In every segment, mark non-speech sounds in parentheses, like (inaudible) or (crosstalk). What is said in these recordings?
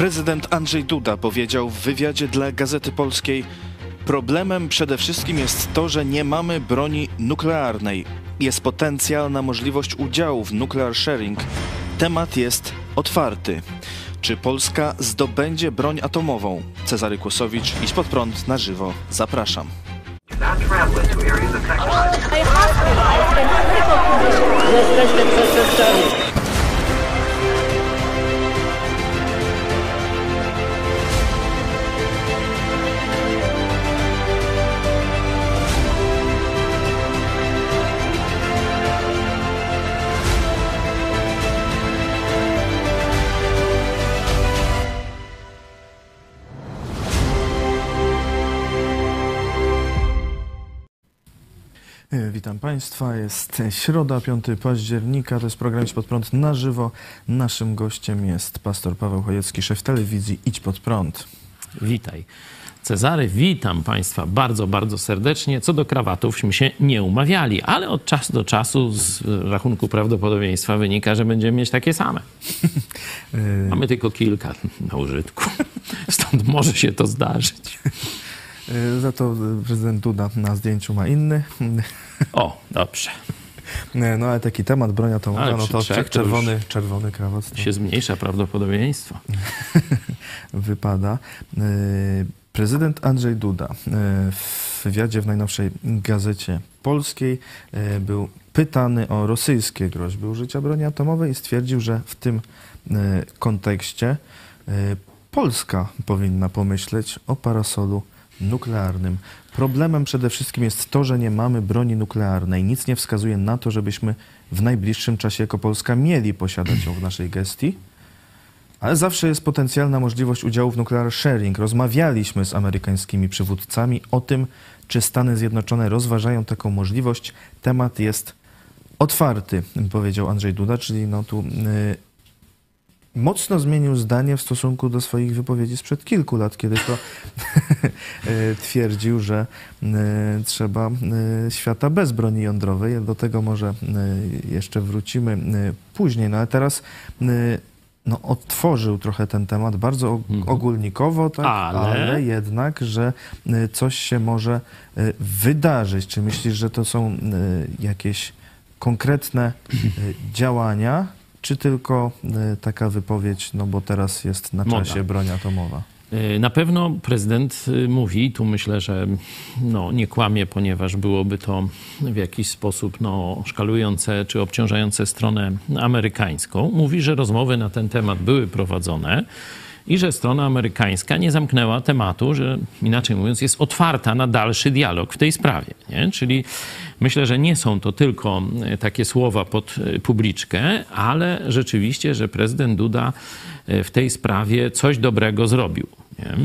Prezydent Andrzej Duda powiedział w wywiadzie dla Gazety Polskiej: Problemem przede wszystkim jest to, że nie mamy broni nuklearnej. Jest potencjalna możliwość udziału w nuclear sharing. Temat jest otwarty. Czy Polska zdobędzie broń atomową? Cezary Kłosowicz i Spod Prąd na żywo. Zapraszam. Jesteśmy przestępcami. Państwa, jest środa, 5 października, to jest program Idź Pod Prąd na żywo. Naszym gościem jest pastor Paweł Chojecki, szef telewizji Idź Pod Prąd. Witaj. Cezary, witam Państwa bardzo, bardzo serdecznie. Co do krawatówśmy się nie umawiali, ale od czasu do czasu z rachunku prawdopodobieństwa wynika, że będziemy mieć takie same. (laughs) Mamy tylko kilka na użytku, (laughs) stąd może się to zdarzyć. E, Za to prezydent Duda na zdjęciu ma inny. O, dobrze. Nie, No ale taki temat, broń atomowa, Ale no to to czerwony, czerwony krawat to Się zmniejsza prawdopodobieństwo. (laughs) wypada. Prezydent Andrzej Duda w wywiadzie w najnowszej gazecie polskiej był pytany o rosyjskie groźby użycia broni atomowej i stwierdził, że w tym kontekście Polska powinna pomyśleć o parasolu nuklearnym. Problemem przede wszystkim jest to, że nie mamy broni nuklearnej. Nic nie wskazuje na to, żebyśmy w najbliższym czasie jako Polska mieli posiadać ją w naszej gestii. Ale zawsze jest potencjalna możliwość udziału w nuclear sharing. Rozmawialiśmy z amerykańskimi przywódcami o tym, czy Stany Zjednoczone rozważają taką możliwość. Temat jest otwarty, powiedział Andrzej Duda, czyli no tu y, mocno zmienił zdanie w stosunku do swoich wypowiedzi sprzed kilku lat, kiedy to y, (laughs) twierdził, że y, trzeba y, świata bez broni jądrowej. Do tego może jeszcze wrócimy później. No ale teraz no, otworzył trochę ten temat bardzo Mhm. ogólnikowo, tak, ale... Ale- jednak, że coś się może wydarzyć. Czy myślisz, że to są jakieś konkretne działania, czy tylko y, taka wypowiedź, no bo teraz jest na Moda. czasie broń atomowa? Y, Na pewno prezydent y, mówi, tu myślę, że no, nie kłamie, ponieważ byłoby to w jakiś sposób no, szkalujące czy obciążające stronę amerykańską. Mówi, że rozmowy na ten temat były prowadzone i że strona amerykańska nie zamknęła tematu, że inaczej mówiąc jest otwarta na dalszy dialog w tej sprawie. Nie? Czyli myślę, że nie są to tylko y, takie słowa pod y, publiczkę, ale rzeczywiście, że prezydent Duda y, w tej sprawie coś dobrego zrobił. E,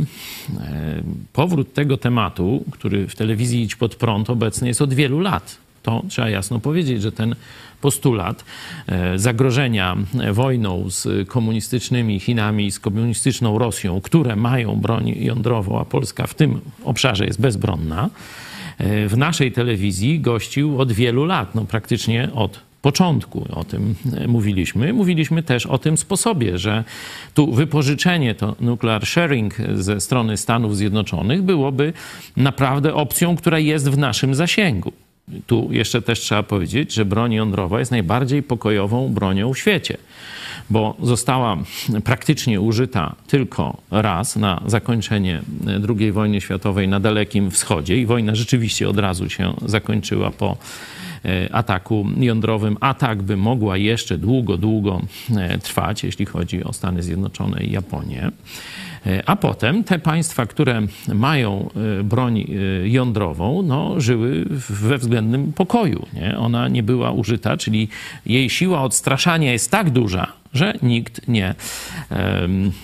Powrót tego tematu, który w telewizji Idź Pod Prąd obecny jest od wielu lat. To trzeba jasno powiedzieć, że ten postulat e, zagrożenia wojną z komunistycznymi Chinami, z komunistyczną Rosją, które mają broń jądrową, a Polska w tym obszarze jest bezbronna, e, w naszej telewizji gościł od wielu lat, no praktycznie od początku o tym e, mówiliśmy. Mówiliśmy też o tym sposobie, że tu wypożyczenie to nuclear sharing ze strony Stanów Zjednoczonych byłoby naprawdę opcją, która jest w naszym zasięgu. Tu jeszcze też trzeba powiedzieć, że broń jądrowa jest najbardziej pokojową bronią w świecie, bo została praktycznie użyta tylko raz na zakończenie II wojny światowej na Dalekim Wschodzie i wojna rzeczywiście od razu się zakończyła po e, ataku jądrowym. Atak by mogła jeszcze długo, długo e, trwać, jeśli chodzi o Stany Zjednoczone i Japonię. E, A potem te państwa, które mają e, broń e, jądrową, no, żyły we względnym pokoju. Nie? Ona nie była użyta, czyli jej siła odstraszania jest tak duża, że nikt nie,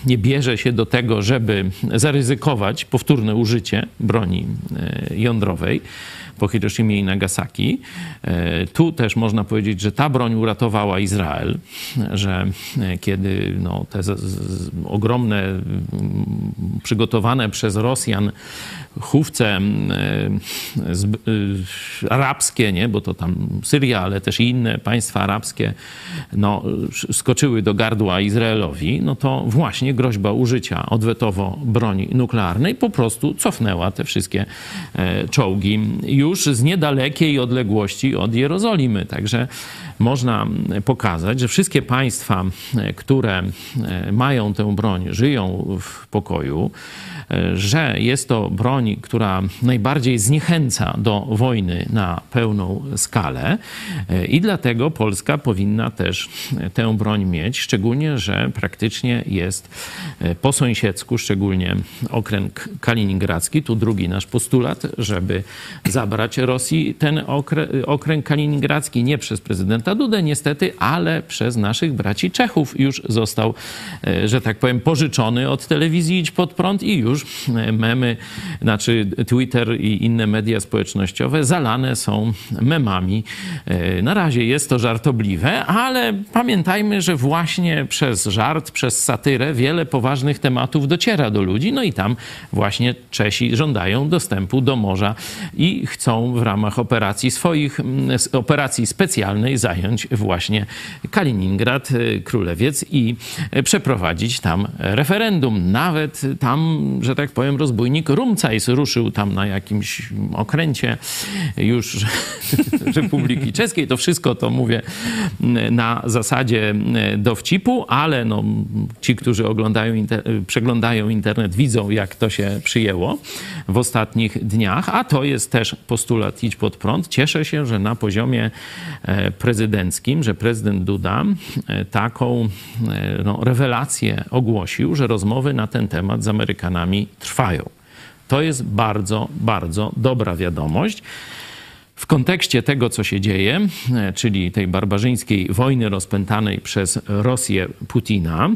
nie bierze się do tego, żeby zaryzykować powtórne użycie broni jądrowej po Hiroshimie i Nagasaki. E, Tu też można powiedzieć, że ta broń uratowała Izrael, że e, kiedy no, te ogromne przygotowane przez Rosjan chówce z, arabskie, nie? bo to tam Syria, ale też inne państwa arabskie no, skoczyły do gardła Izraelowi, no to właśnie groźba użycia odwetowo broni nuklearnej po prostu cofnęła te wszystkie czołgi już z niedalekiej odległości od Jerozolimy. Także można pokazać, że wszystkie państwa, które mają tę broń, żyją w pokoju, że jest to broń, która najbardziej zniechęca do wojny na pełną skalę. I dlatego Polska powinna też tę broń mieć, szczególnie, że praktycznie jest po sąsiedzku, szczególnie okręg kaliningradzki. Tu drugi nasz postulat, żeby zabrać Rosji ten okręg kaliningradzki. Nie przez prezydenta Dudę niestety, ale przez naszych braci Czechów. Już został, że tak powiem, pożyczony od telewizji Idź Pod Prąd i już memy, znaczy Twitter i inne media społecznościowe zalane są memami. E, na razie jest to żartobliwe, ale pamiętajmy, że właśnie przez żart, przez satyrę wiele poważnych tematów dociera do ludzi, no i tam właśnie Czesi żądają dostępu do morza i chcą w ramach operacji swoich, operacji specjalnej zająć właśnie Kaliningrad, e, Królewiec i przeprowadzić tam referendum. Nawet tam, że tak powiem, rozbójnik Rumcajs ruszył tam na jakimś okręcie już (laughs) Republiki Czeskiej. To wszystko to mówię na zasadzie dowcipu, ale no, ci, którzy oglądają, inter przeglądają internet, widzą, jak to się przyjęło w ostatnich dniach, a to jest też postulat idź pod prąd. Cieszę się, że na poziomie e, prezydenckim, że prezydent Duda e, taką e, no, rewelację ogłosił, że rozmowy na ten temat z Amerykanami trwają. To jest bardzo, bardzo dobra wiadomość. W kontekście tego, co się dzieje, e, czyli tej barbarzyńskiej wojny rozpętanej przez Rosję Putina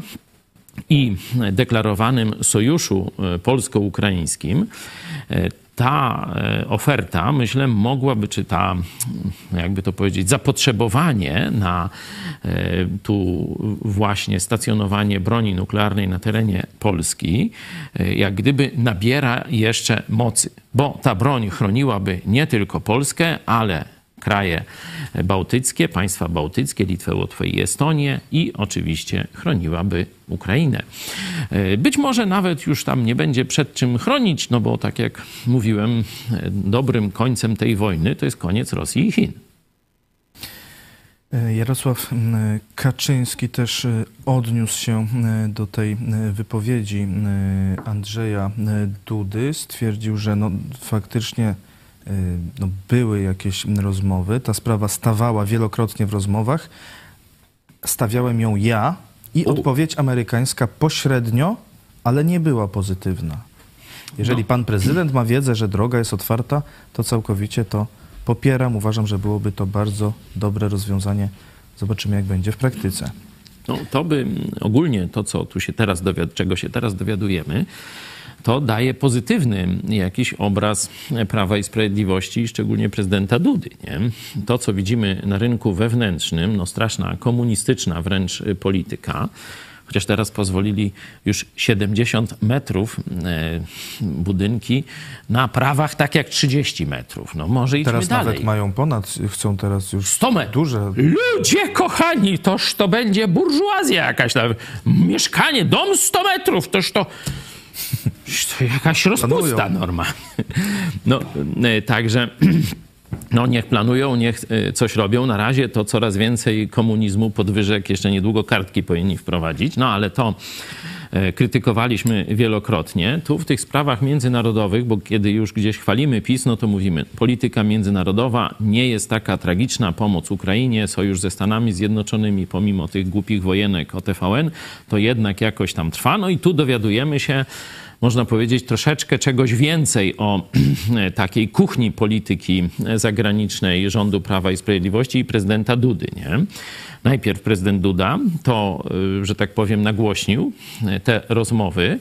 i deklarowanym sojuszu e, polsko-ukraińskim, e, ta e, oferta, myślę, mogłaby, czy ta, jakby to powiedzieć, zapotrzebowanie na e, tu właśnie stacjonowanie broni nuklearnej na terenie Polski, e, jak gdyby nabiera jeszcze mocy, bo ta broń chroniłaby nie tylko Polskę, ale kraje bałtyckie, państwa bałtyckie, Litwę, Łotwę i Estonię i oczywiście chroniłaby Ukrainę. E, być może nawet już tam nie będzie przed czym chronić, no bo tak jak mówiłem, e, dobrym końcem tej wojny to jest koniec Rosji i Chin. E, Jarosław Kaczyński też odniósł się do tej wypowiedzi Andrzeja Dudy. Stwierdził, że no, faktycznie no, były jakieś rozmowy. Ta sprawa stawała wielokrotnie w rozmowach. Stawiałem ją ja i odpowiedź amerykańska pośrednio, ale nie była pozytywna. Jeżeli no. pan prezydent ma wiedzę, że droga jest otwarta, to całkowicie to popieram. Uważam, że byłoby to bardzo dobre rozwiązanie. Zobaczymy, jak będzie w praktyce. No, to by ogólnie to, co tu się teraz dowiad- czego się teraz dowiadujemy, to daje pozytywny jakiś obraz Prawa i Sprawiedliwości, szczególnie prezydenta Dudy. Nie? To, co widzimy na rynku wewnętrznym, no straszna komunistyczna wręcz polityka, chociaż teraz pozwolili już 70 metrów e, budynki na prawach tak jak 30 metrów. No może idźmy teraz dalej. nawet mają ponad, chcą teraz już 100 metrów. duże. Ludzie kochani, toż to będzie burżuazja jakaś. Mieszkanie, dom 100 metrów, toż to to jakaś rozpusta norma. No, e, także (clears throat) no niech planują, niech e, coś robią. Na razie to coraz więcej komunizmu, podwyżek, jeszcze niedługo kartki powinni wprowadzić. No ale to krytykowaliśmy wielokrotnie. Tu w tych sprawach międzynarodowych, bo kiedy już gdzieś chwalimy PiS, no to mówimy, polityka międzynarodowa nie jest taka tragiczna, pomoc Ukrainie, sojusz ze Stanami Zjednoczonymi, pomimo tych głupich wojenek o TVN, to jednak jakoś tam trwa. No i tu dowiadujemy się, można powiedzieć, troszeczkę czegoś więcej o (clears throat) takiej kuchni polityki zagranicznej rządu Prawa i Sprawiedliwości i prezydenta Dudy. Nie? Najpierw prezydent Duda to, y, że tak powiem, nagłośnił y, te rozmowy.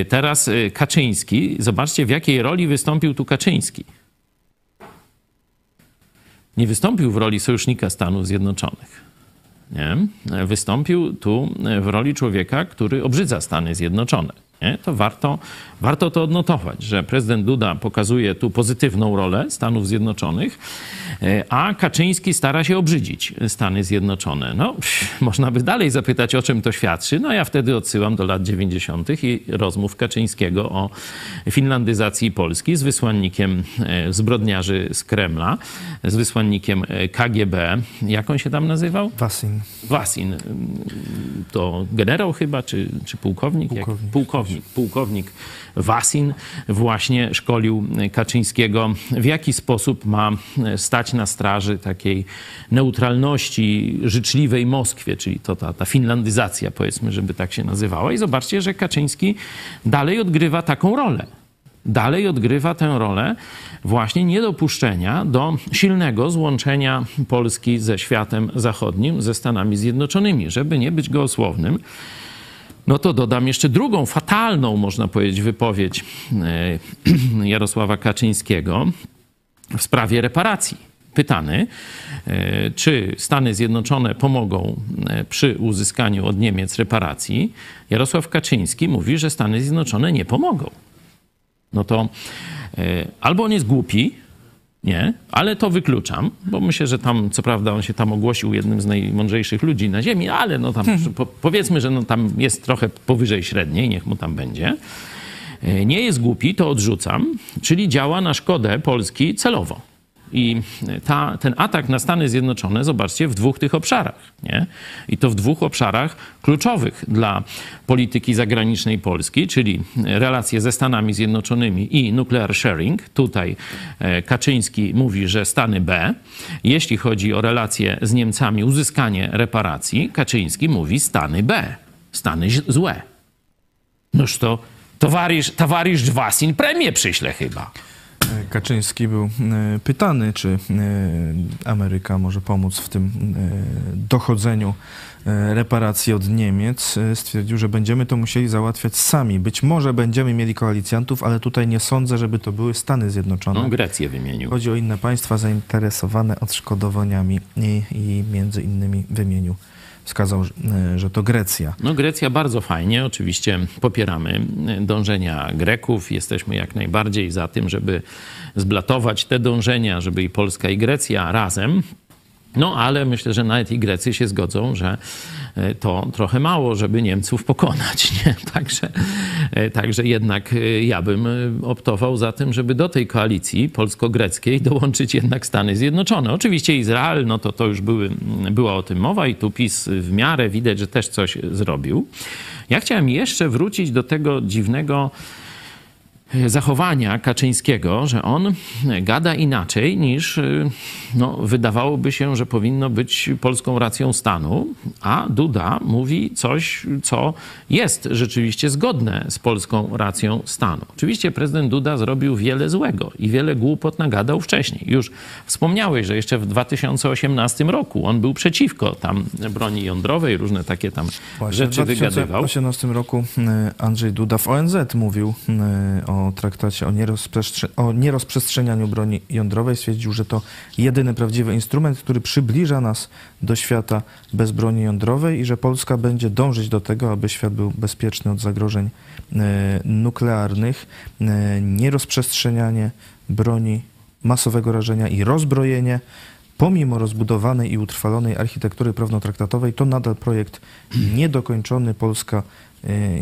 Y, teraz Kaczyński, zobaczcie w jakiej roli wystąpił tu Kaczyński. Nie wystąpił w roli sojusznika Stanów Zjednoczonych. Nie? Wystąpił tu w roli człowieka, który obrzydza Stany Zjednoczone Nie? To warto, warto to odnotować, że prezydent Duda pokazuje tu pozytywną rolę Stanów Zjednoczonych, e, a Kaczyński stara się obrzydzić Stany Zjednoczone. No, pff, można by dalej zapytać, o czym to świadczy. No, ja wtedy odsyłam do lat 90. i rozmów Kaczyńskiego o finlandyzacji Polski z wysłannikiem e, zbrodniarzy z Kremla, z wysłannikiem e, KGB. Jak on się tam nazywał? Wasin. Wasin. To generał chyba, czy, czy pułkownik? Pułkownik. Jak? Pułkownik. Pułkownik Wasin właśnie szkolił Kaczyńskiego, w jaki sposób ma stać na straży takiej neutralności życzliwej Moskwie, czyli to ta, ta finlandyzacja, powiedzmy, żeby tak się nazywała. I zobaczcie, że Kaczyński dalej odgrywa taką rolę dalej odgrywa tę rolę właśnie niedopuszczenia do silnego złączenia Polski ze światem zachodnim, ze Stanami Zjednoczonymi. Żeby nie być gołosłownym, no to dodam jeszcze drugą, fatalną, można powiedzieć, wypowiedź e, (clears throat) Jarosława Kaczyńskiego w sprawie reparacji. Pytany, e, czy Stany Zjednoczone pomogą e, przy uzyskaniu od Niemiec reparacji, Jarosław Kaczyński mówi, że Stany Zjednoczone nie pomogą no to albo on jest głupi, nie, ale to wykluczam, bo myślę, że tam, co prawda, on się tam ogłosił jednym z najmądrzejszych ludzi na Ziemi, ale no tam hmm. po, powiedzmy, że no tam jest trochę powyżej średniej, niech mu tam będzie. E, nie jest głupi, to odrzucam, czyli działa na szkodę Polski celowo. I ta, ten atak na Stany Zjednoczone, zobaczcie, w dwóch tych obszarach. Nie? I to w dwóch obszarach kluczowych dla polityki zagranicznej Polski, czyli relacje ze Stanami Zjednoczonymi i nuclear sharing. Tutaj e, Kaczyński mówi, że Stany B. Jeśli chodzi o relacje z Niemcami, uzyskanie reparacji, Kaczyński mówi Stany B. Stany złe. Noż to towarzysz, Wasin premię przyśle chyba. Kaczyński był e, pytany, czy e, Ameryka może pomóc w tym e, dochodzeniu reparacji od Niemiec. Stwierdził, że będziemy to musieli załatwiać sami. Być może będziemy mieli koalicjantów, ale tutaj nie sądzę, żeby to były Stany Zjednoczone. No, Grecję wymienił. Chodzi o inne państwa zainteresowane odszkodowaniami i, i między innymi wymienił wskazał, że to Grecja. No Grecja bardzo fajnie, oczywiście popieramy dążenia Greków, jesteśmy jak najbardziej za tym, żeby zblatować te dążenia, żeby i Polska i Grecja razem no ale myślę, że nawet i Grecy się zgodzą, że e, to trochę mało, żeby Niemców pokonać. (laughs) Nie? Także, e, także jednak e, ja bym optował za tym, żeby do tej koalicji polsko-greckiej dołączyć jednak Stany Zjednoczone. Oczywiście Izrael, no to to już były, była o tym mowa i tu PiS w miarę widać, że też coś zrobił. Ja chciałem jeszcze wrócić do tego dziwnego zachowania Kaczyńskiego, że on gada inaczej niż no, wydawałoby się, że powinno być polską racją stanu, a Duda mówi coś, co jest rzeczywiście zgodne z polską racją stanu. Oczywiście prezydent Duda zrobił wiele złego i wiele głupot nagadał wcześniej. Już wspomniałeś, że jeszcze w 2018 roku on był przeciwko tam broni jądrowej, różne takie tam Właśnie rzeczy wygadywał. W 2018 roku y, Andrzej Duda w ONZ mówił y, o traktacie o, nierozprzestrze o nierozprzestrzenianiu broni jądrowej. Stwierdził, że to jedyny prawdziwy instrument, który przybliża nas do świata bez broni jądrowej i że Polska będzie dążyć do tego, aby świat był bezpieczny od zagrożeń e, nuklearnych. E, nierozprzestrzenianie broni masowego rażenia i rozbrojenie pomimo rozbudowanej i utrwalonej architektury prawno-traktatowej, to nadal projekt niedokończony. Polska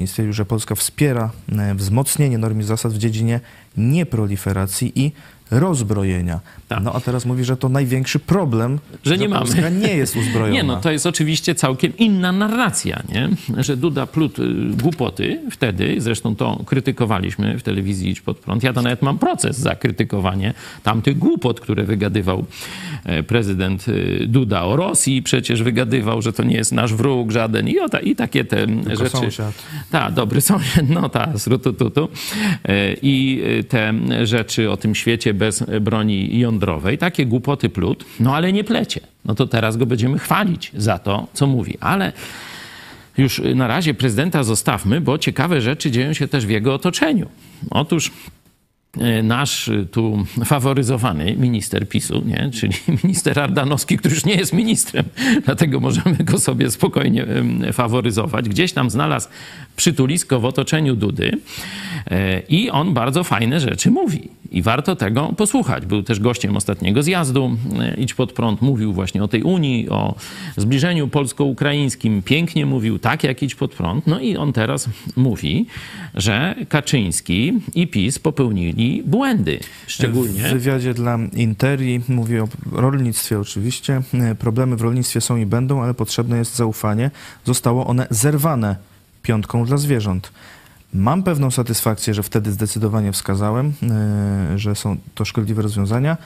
i stwierdził, że Polska wspiera wzmocnienie norm i zasad w dziedzinie nieproliferacji i rozbrojenia. Tak. No a teraz mówi, że to największy problem, że, nie Polska mamy. nie jest uzbrojona. (laughs) Nie, no to jest oczywiście całkiem inna narracja, nie? Że Duda plut y, głupoty wtedy, zresztą to krytykowaliśmy w telewizji Idź Pod Prąd. Ja to nawet mam proces za krytykowanie tamtych głupot, które wygadywał e, prezydent y, Duda o Rosji. Przecież wygadywał, że to nie jest nasz wróg żaden i, o ta, i takie te Tylko rzeczy. Sąsiad. Tak, dobry (laughs) sąsiad, no ta, srutututu. E, I te rzeczy o tym świecie bez broni jądrowej, takie głupoty plut, no ale nie plecie. No to teraz go będziemy chwalić za to, co mówi. Ale już na razie prezydenta zostawmy, bo ciekawe rzeczy dzieją się też w jego otoczeniu. Otóż e, nasz tu faworyzowany minister PiSu, nie? czyli (laughs) minister Ardanowski, który już nie jest ministrem, (laughs) dlatego możemy go sobie spokojnie faworyzować, gdzieś tam znalazł przytulisko w otoczeniu Dudy e, i on bardzo fajne rzeczy mówi. I warto tego posłuchać. Był też gościem ostatniego zjazdu e, Idź Pod Prąd. Mówił właśnie o tej Unii, o zbliżeniu polsko-ukraińskim. Pięknie mówił, tak jak Idź Pod Prąd. No i on teraz mówi, że Kaczyński i PiS popełnili błędy. Szczególnie... W wywiadzie dla Interi mówi o rolnictwie oczywiście. E, problemy w rolnictwie są i będą, ale potrzebne jest zaufanie. Zostało one zerwane piątką dla zwierząt. Mam pewną satysfakcję, że wtedy zdecydowanie wskazałem, e, że są to szkodliwe rozwiązania.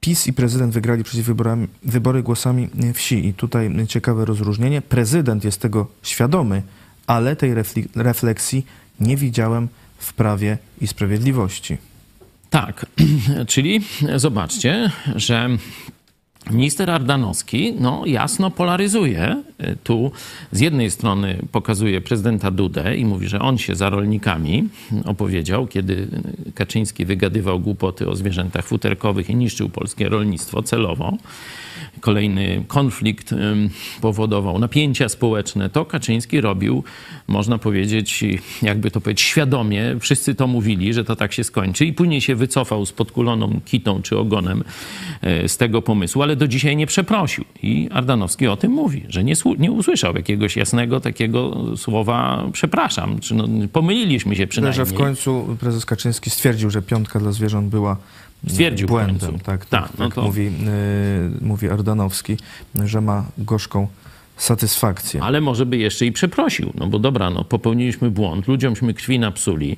PiS i prezydent wygrali przeciw wyborami, wybory głosami wsi i tutaj ciekawe rozróżnienie. Prezydent jest tego świadomy, ale tej refleksji nie widziałem w Prawie i Sprawiedliwości. Tak, (clears throat) czyli zobaczcie, że Minister Ardanowski no, jasno polaryzuje. Tu z jednej strony pokazuje prezydenta Dudę i mówi, że on się za rolnikami opowiedział, kiedy Kaczyński wygadywał głupoty o zwierzętach futerkowych i niszczył polskie rolnictwo celowo kolejny konflikt powodował, napięcia społeczne, to Kaczyński robił, można powiedzieć, jakby to powiedzieć, świadomie. Wszyscy to mówili, że to tak się skończy i później się wycofał z podkuloną kitą czy ogonem e, z tego pomysłu, ale do dzisiaj nie przeprosił. I Ardanowski o tym mówi, że nie, nie usłyszał jakiegoś jasnego takiego słowa przepraszam, czy no, pomyliliśmy się przynajmniej. że w końcu prezes Kaczyński stwierdził, że piątka dla zwierząt była Stwierdził błędem. Tak, tak, tak, no tak to... mówi, y, mówi Ardanowski, że ma gorzką satysfakcję. Ale może by jeszcze i przeprosił, no bo dobra, no popełniliśmy błąd, ludziomśmy krwi napsuli,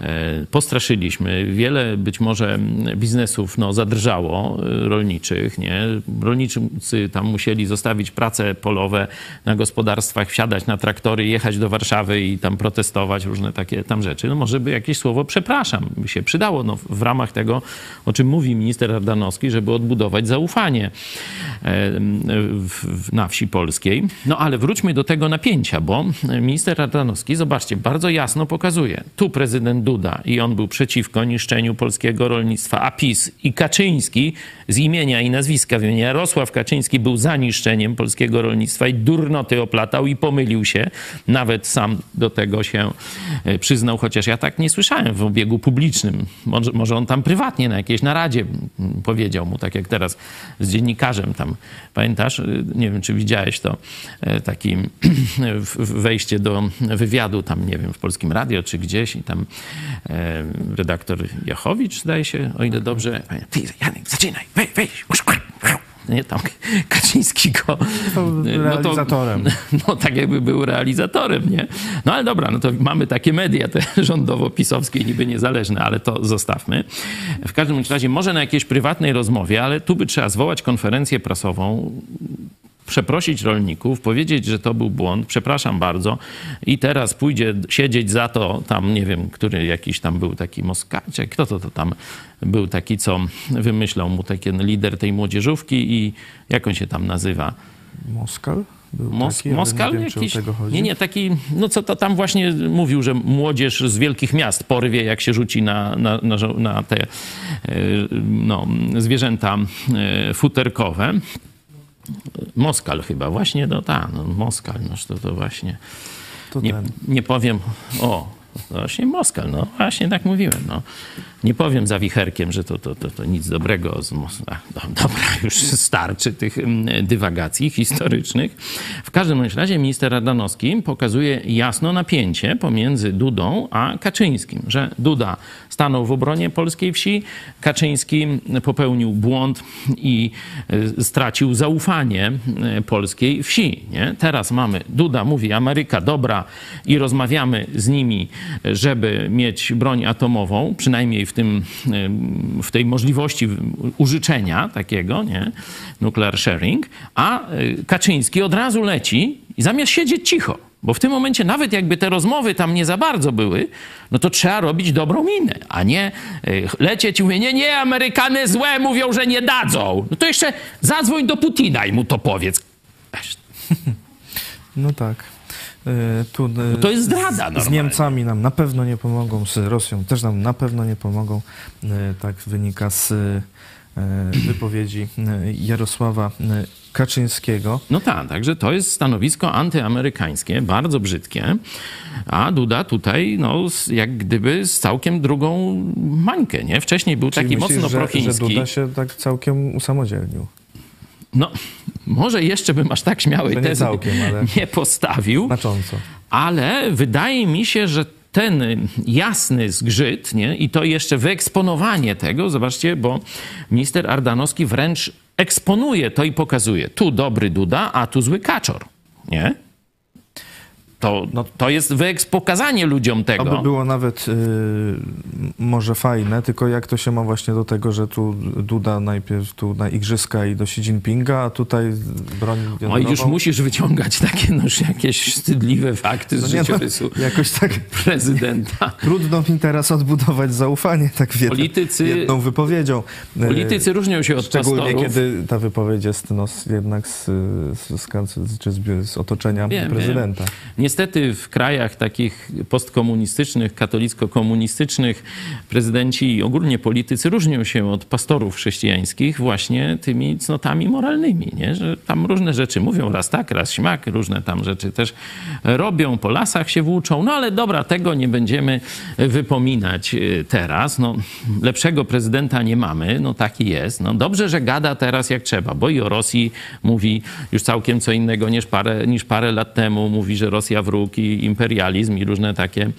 e, postraszyliśmy, wiele być może biznesów no, zadrżało e, rolniczych, nie? Rolnicy tam musieli zostawić prace polowe na gospodarstwach, wsiadać na traktory, jechać do Warszawy i tam protestować, różne takie tam rzeczy. No może by jakieś słowo przepraszam by się przydało, no w ramach tego, o czym mówi minister Ardanowski, żeby odbudować zaufanie e, na wsi polskiej. No ale wróćmy do tego napięcia, bo minister Radanowski, zobaczcie, bardzo jasno pokazuje. Tu prezydent Duda i on był przeciwko niszczeniu polskiego rolnictwa, a PiS i Kaczyński z imienia i nazwiska w imienia Jarosław Kaczyński był za niszczeniem polskiego rolnictwa i durnoty oplatał i pomylił się. Nawet sam do tego się e, przyznał, chociaż ja tak nie słyszałem w obiegu publicznym. Może, może on tam prywatnie na jakiejś naradzie powiedział mu, tak jak teraz z dziennikarzem tam. Pamiętasz? E, nie wiem, czy widziałeś to taki (clears throat) wejście do wywiadu tam, nie wiem, w Polskim Radio czy gdzieś i tam e, redaktor Jachowicz, zdaje się, o ile dobrze, ty, Janek, zaczynaj, wej, wejdź, nie tam (laughs) Kaczyński go... realizatorem. No, to, (laughs) no tak jakby był realizatorem, nie? No ale dobra, no to mamy takie media te (laughs) rządowo-pisowskie, niby niezależne, ale to zostawmy. W każdym razie może na jakiejś prywatnej rozmowie, ale tu by trzeba zwołać konferencję prasową, przeprosić rolników, powiedzieć, że to był błąd, przepraszam bardzo i teraz pójdzie siedzieć za to tam, nie wiem, który jakiś tam był taki Moskaczek, kto to, to tam był taki, co wymyślał mu taki lider tej młodzieżówki i jak on się tam nazywa? Moskal? Mos taki, Moskal? Nie, wiem, jakiś, nie, nie, taki, no co to tam właśnie mówił, że młodzież z wielkich miast porwie, jak się rzuci na, na, na, na te e, no, zwierzęta e, futerkowe. Moskal chyba, właśnie, no tak, no, Moskal, no to, to właśnie. To nie, nie powiem, o, właśnie Moskal, no właśnie tak mówiłem, no. Nie powiem za wicherkiem, że to, to, to, to nic dobrego. Z Mos- no, dobra, (laughs) już starczy tych mm, dywagacji historycznych. W każdym razie minister Radanowski pokazuje jasno napięcie pomiędzy Dudą a Kaczyńskim, że Duda stanął w obronie polskiej wsi, Kaczyński popełnił błąd i e, stracił zaufanie e, polskiej wsi. Nie? Teraz mamy, Duda mówi, Ameryka dobra i rozmawiamy z nimi, żeby mieć broń atomową, przynajmniej w, tym, w tej możliwości użyczenia takiego, nie? nuclear sharing, a e, Kaczyński od razu leci i zamiast siedzieć cicho, bo w tym momencie, nawet jakby te rozmowy tam nie za bardzo były, no to trzeba robić dobrą minę, a nie e, lecieć i mówić, nie, nie, Amerykany złe mówią, że nie dadzą. No to jeszcze zadzwoń do Putina i mu to powiedz. No tak. E, Tu, e, To jest zdrada z, z normalnie. Niemcami nam na pewno nie pomogą, z Rosją też nam na pewno nie pomogą. E, Tak wynika z wypowiedzi Jarosława Kaczyńskiego. No tak, także to jest stanowisko antyamerykańskie, bardzo brzydkie, a Duda tutaj, no, jak gdyby z całkiem drugą mańkę, nie? Wcześniej był Czyli taki myślisz, mocno że, że prochiński. Duda się tak całkiem usamodzielnił. No, może jeszcze bym aż tak śmiałej To nie tezy całkiem, ale- (laughs) nie postawił, Znacząco. ale wydaje mi się, że ten jasny zgrzyt, nie? i to jeszcze wyeksponowanie tego, zobaczcie, bo minister Ardanowski wręcz eksponuje to i pokazuje. Tu dobry Duda, a tu zły kaczor, nie? To, No- to jest wyeks- pokazanie ludziom tego. To by było nawet y, może fajne, tylko jak to się ma właśnie do tego, że tu Duda najpierw tu na igrzyska i do Xi Jinpinga, a tutaj broń No i jądrową. już musisz wyciągać takie no, już jakieś wstydliwe fakty z No no, życiorysu jakoś tak prezydenta. trudno mi teraz odbudować zaufanie tak w jed- Politycy- jedną wypowiedzią. Y, Politycy różnią się od Szczególnie pastorów. kiedy ta wypowiedź jest no, jednak z, z, z, z, z otoczenia Wiem, prezydenta. Niestety w krajach takich postkomunistycznych, katolicko-komunistycznych prezydenci i ogólnie politycy różnią się od pastorów chrześcijańskich właśnie tymi cnotami moralnymi, nie? że tam różne rzeczy mówią, raz tak, raz śmak, różne tam rzeczy też robią, po lasach się włóczą, no ale dobra, tego nie będziemy wypominać y, teraz. No, lepszego prezydenta nie mamy, no taki jest. No dobrze, że gada teraz jak trzeba, bo i o Rosji mówi już całkiem co innego niż parę, niż parę lat temu. Mówi, że Rosja wróg i imperializm i różne takie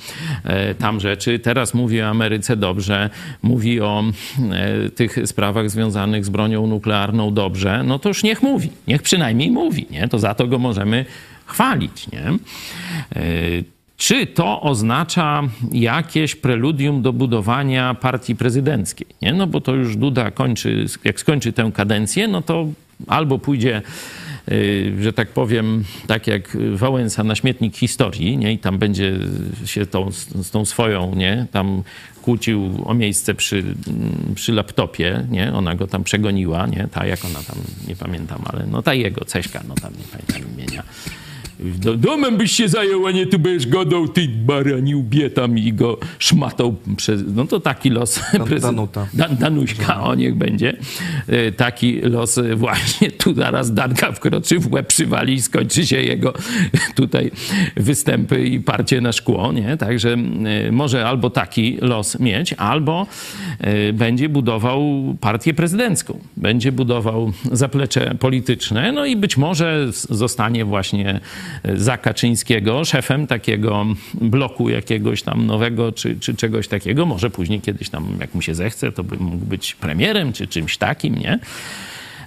e, tam rzeczy. Teraz mówi o Ameryce dobrze, mówi o e, tych sprawach związanych z bronią nuklearną dobrze. No to już niech mówi, niech przynajmniej mówi, nie? To za to go możemy chwalić, nie? E, czy to oznacza jakieś preludium do budowania partii prezydenckiej? Nie? No bo to już Duda kończy, jak skończy tę kadencję, no to albo pójdzie, że tak powiem, tak jak Wałęsa na śmietnik historii, nie? I tam będzie się tą, z tą swoją, nie? Tam kłócił o miejsce przy, mm, przy laptopie, nie? Ona go tam przegoniła, nie? Ta, jak ona tam, nie pamiętam, ale no ta jego, Ceśka, no tam nie pamiętam imienia. Do, domem byś się zajął, a nie tu będziesz godał, ty barani ubie tam i go szmatał przez... No to taki los (laughs) prezydent- Danuta. Dan, Danuśka, o niech będzie. E, Taki los e, właśnie tu zaraz Danka wkroczy w łeb przywali i skończy się jego (laughs) tutaj występy i parcie na szkło, nie? Także e, może albo taki los mieć, albo będzie budował partię prezydencką. Będzie budował zaplecze polityczne, no i być może zostanie właśnie za Kaczyńskiego szefem takiego bloku jakiegoś tam nowego, czy, czy czegoś takiego. Może później kiedyś tam, jak mu się zechce, to by mógł być premierem, czy czymś takim, nie?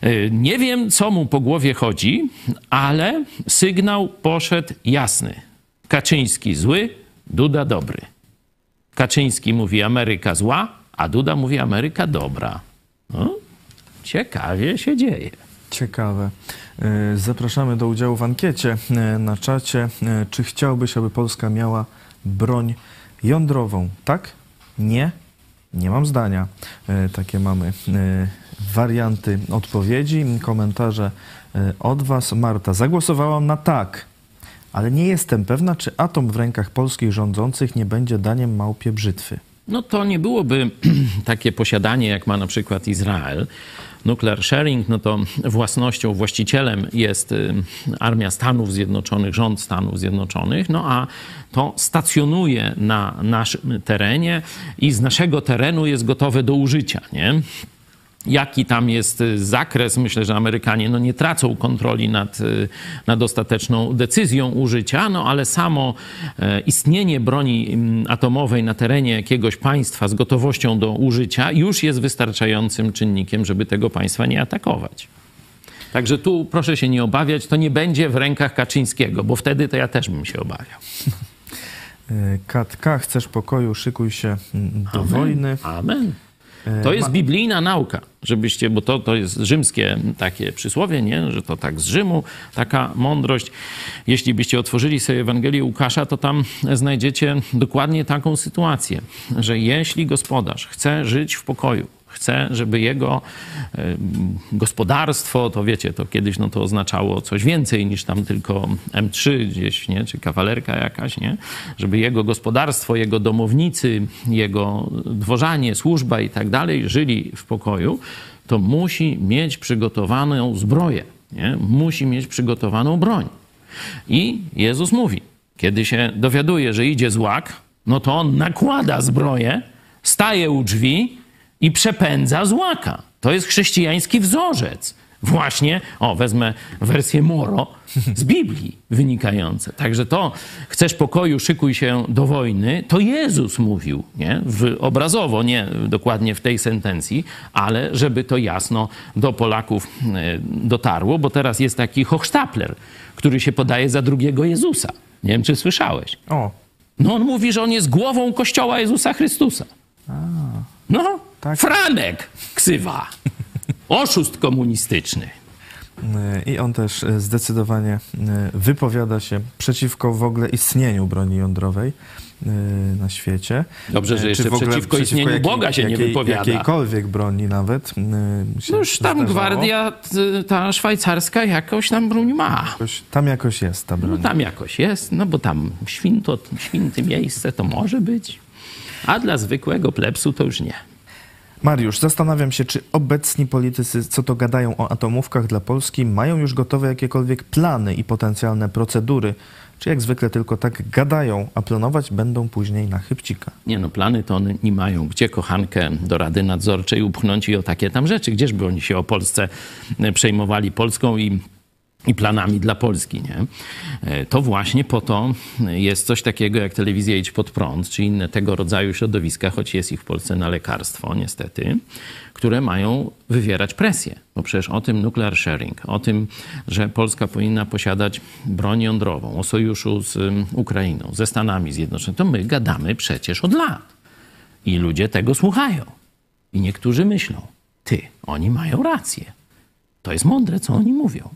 E, Nie wiem, co mu po głowie chodzi, ale sygnał poszedł jasny. Kaczyński zły, Duda dobry. Kaczyński mówi Ameryka zła, a Duda mówi Ameryka dobra. No, ciekawie się dzieje. Ciekawe. E, Zapraszamy do udziału w ankiecie e, na czacie. E, Czy chciałbyś, aby Polska miała broń jądrową? Tak? Nie? Nie mam zdania. Takie mamy warianty odpowiedzi. Komentarze od Was. Marta, zagłosowałam na tak, ale nie jestem pewna, czy atom w rękach polskich rządzących nie będzie daniem małpie brzytwy. No to nie byłoby (clears throat) takie posiadanie, jak ma na przykład Izrael. Nuclear sharing, no to własnością, właścicielem jest y, Armia Stanów Zjednoczonych, rząd Stanów Zjednoczonych, no a to stacjonuje na naszym terenie i z naszego terenu jest gotowe do użycia, nie? Jaki tam jest y, zakres? Myślę, że Amerykanie no, nie tracą kontroli nad, y, nad ostateczną decyzją użycia, no ale samo e, istnienie broni mm, atomowej na terenie jakiegoś państwa z gotowością do użycia już jest wystarczającym czynnikiem, żeby tego państwa nie atakować. Także tu proszę się nie obawiać, to nie będzie w rękach Kaczyńskiego, bo wtedy to ja też bym się obawiał. (laughs) Katka, chcesz pokoju, szykuj się mm, do wojny. Amen. To jest biblijna nauka, żebyście, bo to, to jest rzymskie takie przysłowie, nie? że to tak z Rzymu, taka mądrość. Jeśli byście otworzyli sobie Ewangelię Łukasza, to tam znajdziecie dokładnie taką sytuację, że jeśli gospodarz chce żyć w pokoju, chce, żeby jego e, gospodarstwo, to wiecie, to kiedyś no to oznaczało coś więcej niż tam tylko M3 gdzieś, nie? czy kawalerka jakaś, nie? Żeby jego gospodarstwo, jego domownicy, jego dworzanie, służba i tak dalej żyli w pokoju, to musi mieć przygotowaną zbroję, nie? musi mieć przygotowaną broń. I Jezus mówi, kiedy się dowiaduje, że idzie złak, no to on nakłada zbroję, staje u drzwi i przepędza złaka. To jest chrześcijański wzorzec. Właśnie, o, wezmę wersję Moro z Biblii wynikające. Także to, chcesz pokoju, szykuj się do wojny, to Jezus mówił, nie? W, obrazowo, nie dokładnie w tej sentencji, ale żeby to jasno do Polaków e, dotarło, bo teraz jest taki Hochstapler, który się podaje za drugiego Jezusa. Nie wiem, czy słyszałeś. O, No on mówi, że on jest głową Kościoła Jezusa Chrystusa. No, Tak. Franek, ksywa. Oszust komunistyczny. i on też y, zdecydowanie y, wypowiada się przeciwko w ogóle istnieniu broni jądrowej y, na świecie. Dobrze, że jeszcze ogóle przeciwko istnieniu Boga się nie wypowiada. Jakiejkolwiek broni nawet. No już tam zdarzało. gwardia ta szwajcarska jakoś tam broń ma. Jakoś, tam jakoś jest ta broń. No tam jakoś jest, no bo tam święto, święte miejsce to może być. A dla zwykłego plebsu to już nie. Mariusz, zastanawiam się, czy obecni politycy, co to gadają o atomówkach dla Polski, mają już gotowe jakiekolwiek plany i potencjalne procedury, czy jak zwykle tylko tak gadają, a planować będą później na chybcika. Nie no, plany to oni nie mają. Gdzie kochankę do Rady Nadzorczej upchnąć i o takie tam rzeczy? Gdzieżby oni się o Polsce przejmowali Polską i i planami dla Polski, nie? E, To właśnie po to jest coś takiego jak telewizja Idź Pod Prąd, czy inne tego rodzaju środowiska, choć jest ich w Polsce na lekarstwo, niestety, które mają wywierać presję. Bo przecież o tym nuclear sharing, o tym, że Polska powinna posiadać broń jądrową, o sojuszu z ym, Ukrainą, ze Stanami Zjednoczonymi, to my gadamy przecież od lat. I ludzie tego słuchają. I niektórzy myślą, ty, oni mają rację. To jest mądre, co oni mówią.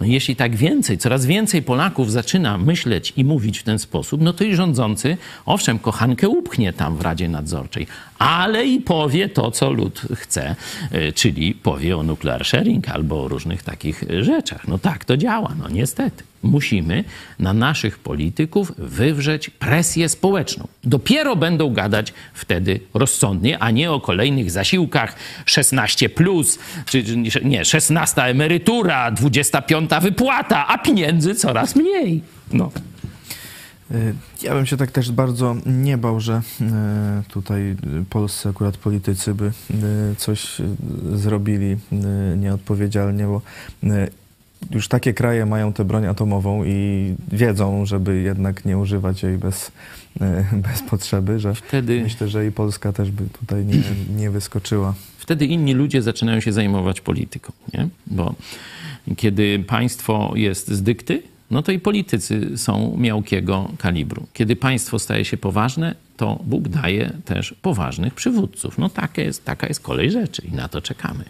No jeśli tak więcej, coraz więcej Polaków zaczyna myśleć i mówić w ten sposób, no to i rządzący, owszem, kochankę upchnie tam w Radzie Nadzorczej, ale i powie to, co lud chce, y, czyli powie o nuclear sharing albo o różnych takich rzeczach. No tak to działa, no niestety. Musimy na naszych polityków wywrzeć presję społeczną. Dopiero będą gadać wtedy rozsądnie, a nie o kolejnych zasiłkach 16, plus, czy nie, 16 emerytura, 25 wypłata, a pieniędzy coraz mniej. No. Y, Ja bym się tak też bardzo nie bał, że y, tutaj polscy akurat politycy by y, coś zrobili nieodpowiedzialnie, bo już takie kraje mają tę broń atomową i wiedzą, żeby jednak nie używać jej bez, (laughs) bez potrzeby, że Wtedy, myślę, że i Polska też by tutaj nie, nie wyskoczyła. wtedy inni ludzie zaczynają się zajmować polityką, nie? Bo kiedy państwo jest z dykty, no to i politycy są miałkiego kalibru. Kiedy państwo staje się poważne, to Bóg daje też poważnych przywódców. No taka jest, taka jest kolej rzeczy i na to czekamy.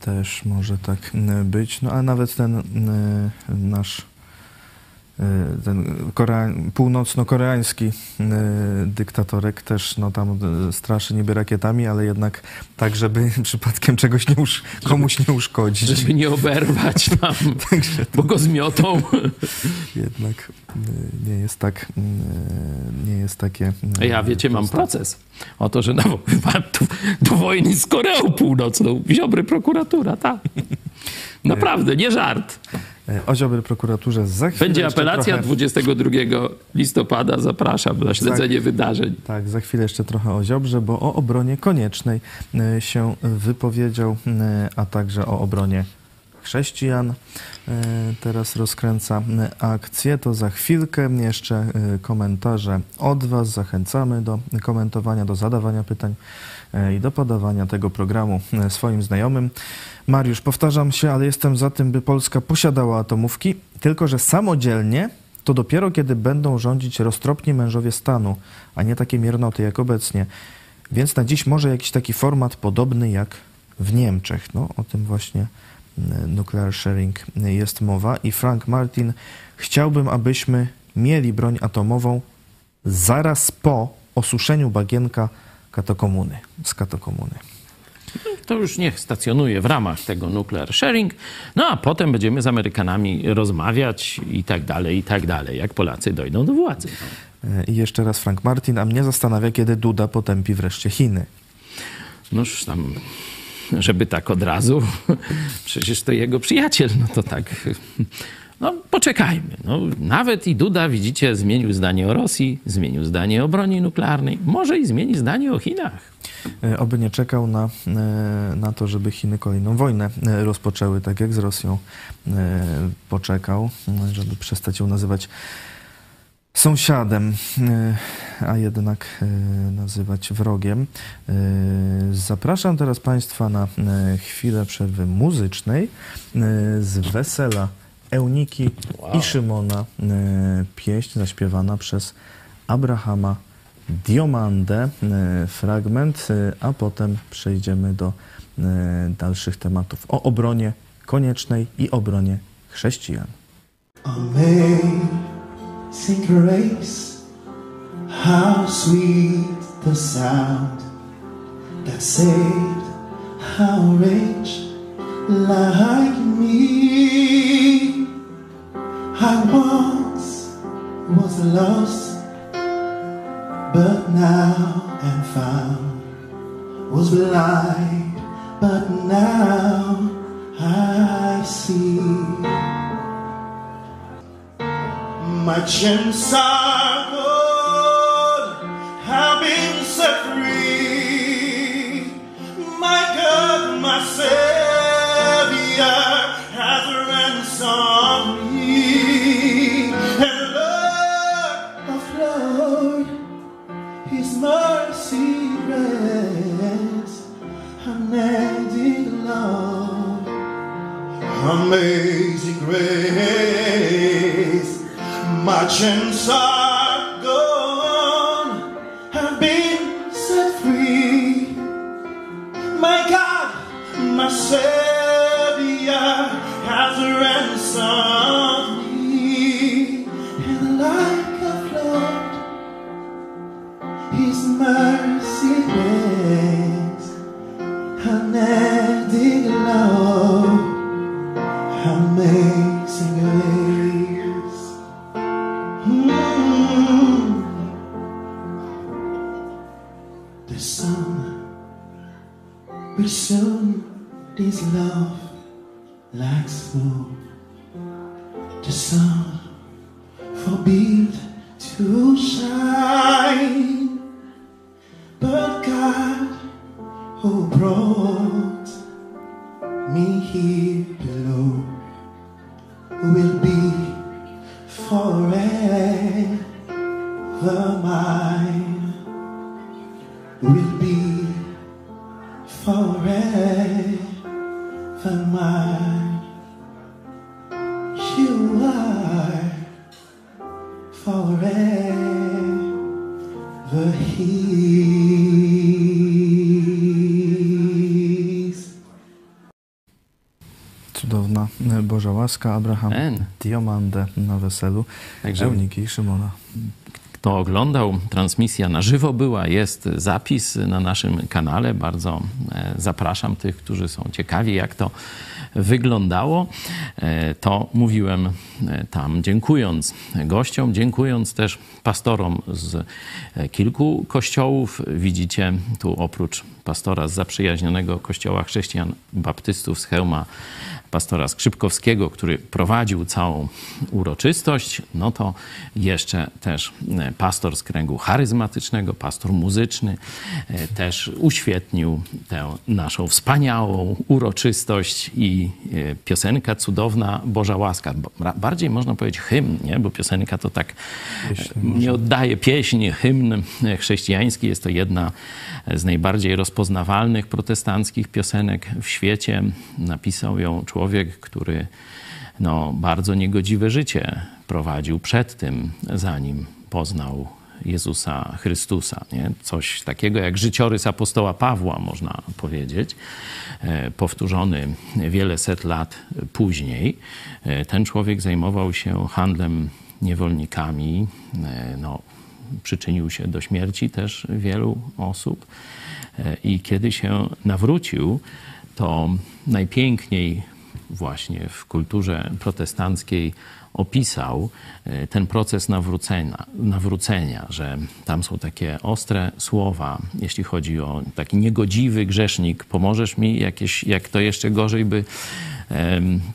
Też może tak y, być. No a nawet ten y, nasz ten korea- północno-koreański y, dyktatorek też no, tam y, straszy niby rakietami, ale jednak tak, żeby (laughs) przypadkiem czegoś nie usz- komuś nie uszkodzić. Żeby nie oberwać (laughs) tam, bo go zmiotą. (laughs) Jednak nie jest tak, nie jest takie... Ja wiecie, mam proces o to, że nawoływałem do, do wojny z Koreą Północną. Ziobry prokuratura, tak. Naprawdę, nie żart. Y, O Ziobry prokuraturze za chwilę Będzie apelacja trochę- 22 listopada. Zapraszam na śledzenie wydarzeń. Tak, za chwilę jeszcze trochę o Ziobrze, bo o obronie koniecznej y, się wypowiedział, y, a także o obronie chrześcijan. Teraz rozkręca akcję, to za chwilkę jeszcze komentarze od Was. Zachęcamy do komentowania, do zadawania pytań i do podawania tego programu y, swoim znajomym. Mariusz, powtarzam się, ale jestem za tym, by Polska posiadała atomówki, tylko że samodzielnie to dopiero kiedy będą rządzić roztropni mężowie stanu, a nie takie miernoty jak obecnie. Więc na dziś może jakiś taki format podobny jak w Niemczech. No, o tym właśnie mm, nuclear sharing jest mowa. I Frank Martin, chciałbym, abyśmy mieli broń atomową zaraz po osuszeniu bagienka katokomuny, z katokomuny. to już niech stacjonuje w ramach tego nuclear sharing, no a potem będziemy z Amerykanami rozmawiać i tak dalej, i tak dalej, jak Polacy dojdą do władzy. E, I jeszcze raz Frank Martin, a mnie zastanawia, kiedy Duda potępi wreszcie Chiny. Noż tam, żeby tak od razu, (laughs) przecież to jego przyjaciel, no to tak... No, poczekajmy. No, nawet i Duda, widzicie, zmienił zdanie o Rosji, zmienił zdanie o broni nuklearnej, może i zmieni zdanie o Chinach. E, Oby nie czekał na, e, na to, żeby Chiny kolejną wojnę e, rozpoczęły, tak jak z Rosją poczekał, e, żeby przestać ją nazywać sąsiadem, a jednak nazywać wrogiem. Zapraszam teraz Państwa na chwilę przerwy muzycznej z wesela Euniki i Szymona. e, Pieśń zaśpiewana przez Abrahama Diomandę, e, fragment, e, a potem przejdziemy do e, dalszych tematów o obronie koniecznej i obronie chrześcijan. Amazing grace, how sweet the sound that saved a wretch like me. I once was lost, but now am found. Was blind, but now I see. My chains are have been set free. My God, my Savior has ransomed me. Unending love. Amazing grace, my chains like snow. The sun forbid to shine, but God who brought Boża łaska, Abraham Amen. Diomandę na weselu Także- Euniki i Szymona. Kto oglądał, transmisja na żywo była, jest zapis na naszym kanale. Bardzo e, zapraszam tych, którzy są ciekawi, jak to wyglądało. E, To mówiłem e, tam, dziękując gościom, dziękując też pastorom z kilku kościołów. Widzicie tu oprócz pastora z zaprzyjaźnionego kościoła chrześcijan baptystów z Chełma, pastora Skrzypkowskiego, który prowadził całą uroczystość, no to jeszcze też e, pastor z kręgu charyzmatycznego, pastor muzyczny, e, też uświetnił tę naszą wspaniałą uroczystość i e, piosenka cudowna Boża łaska. Bardziej można powiedzieć hymn, nie? bo piosenka to tak nie oddaje pieśń, hymn chrześcijański. Jest to jedna z najbardziej rozpoznawalnych protestanckich piosenek w świecie. Napisał ją człowiek, który no, bardzo niegodziwe życie prowadził przed tym, zanim poznał Jezusa Chrystusa. Nie? Coś takiego jak życiorys apostoła Pawła, można powiedzieć, e, powtórzony wiele set lat później. E, Ten człowiek zajmował się handlem niewolnikami, e, no, przyczynił się do śmierci też wielu osób. I kiedy się nawrócił, to najpiękniej właśnie w kulturze protestanckiej opisał e, ten proces nawrócenia, nawrócenia, że tam są takie ostre słowa, jeśli chodzi o taki niegodziwy grzesznik, pomożesz mi jakieś, jak to jeszcze gorzej by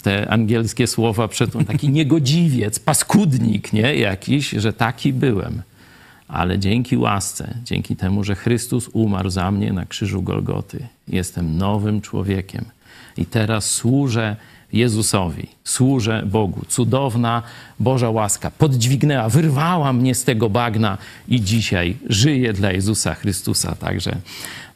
te angielskie słowa przed taki niegodziwiec, paskudnik, nie, jakiś, że taki byłem. Ale dzięki łasce, dzięki temu, że Chrystus umarł za mnie na krzyżu Golgoty, jestem nowym człowiekiem. I teraz służę Jezusowi, służę Bogu. Cudowna Boża łaska podźwignęła, wyrwała mnie z tego bagna i dzisiaj żyję dla Jezusa Chrystusa. Także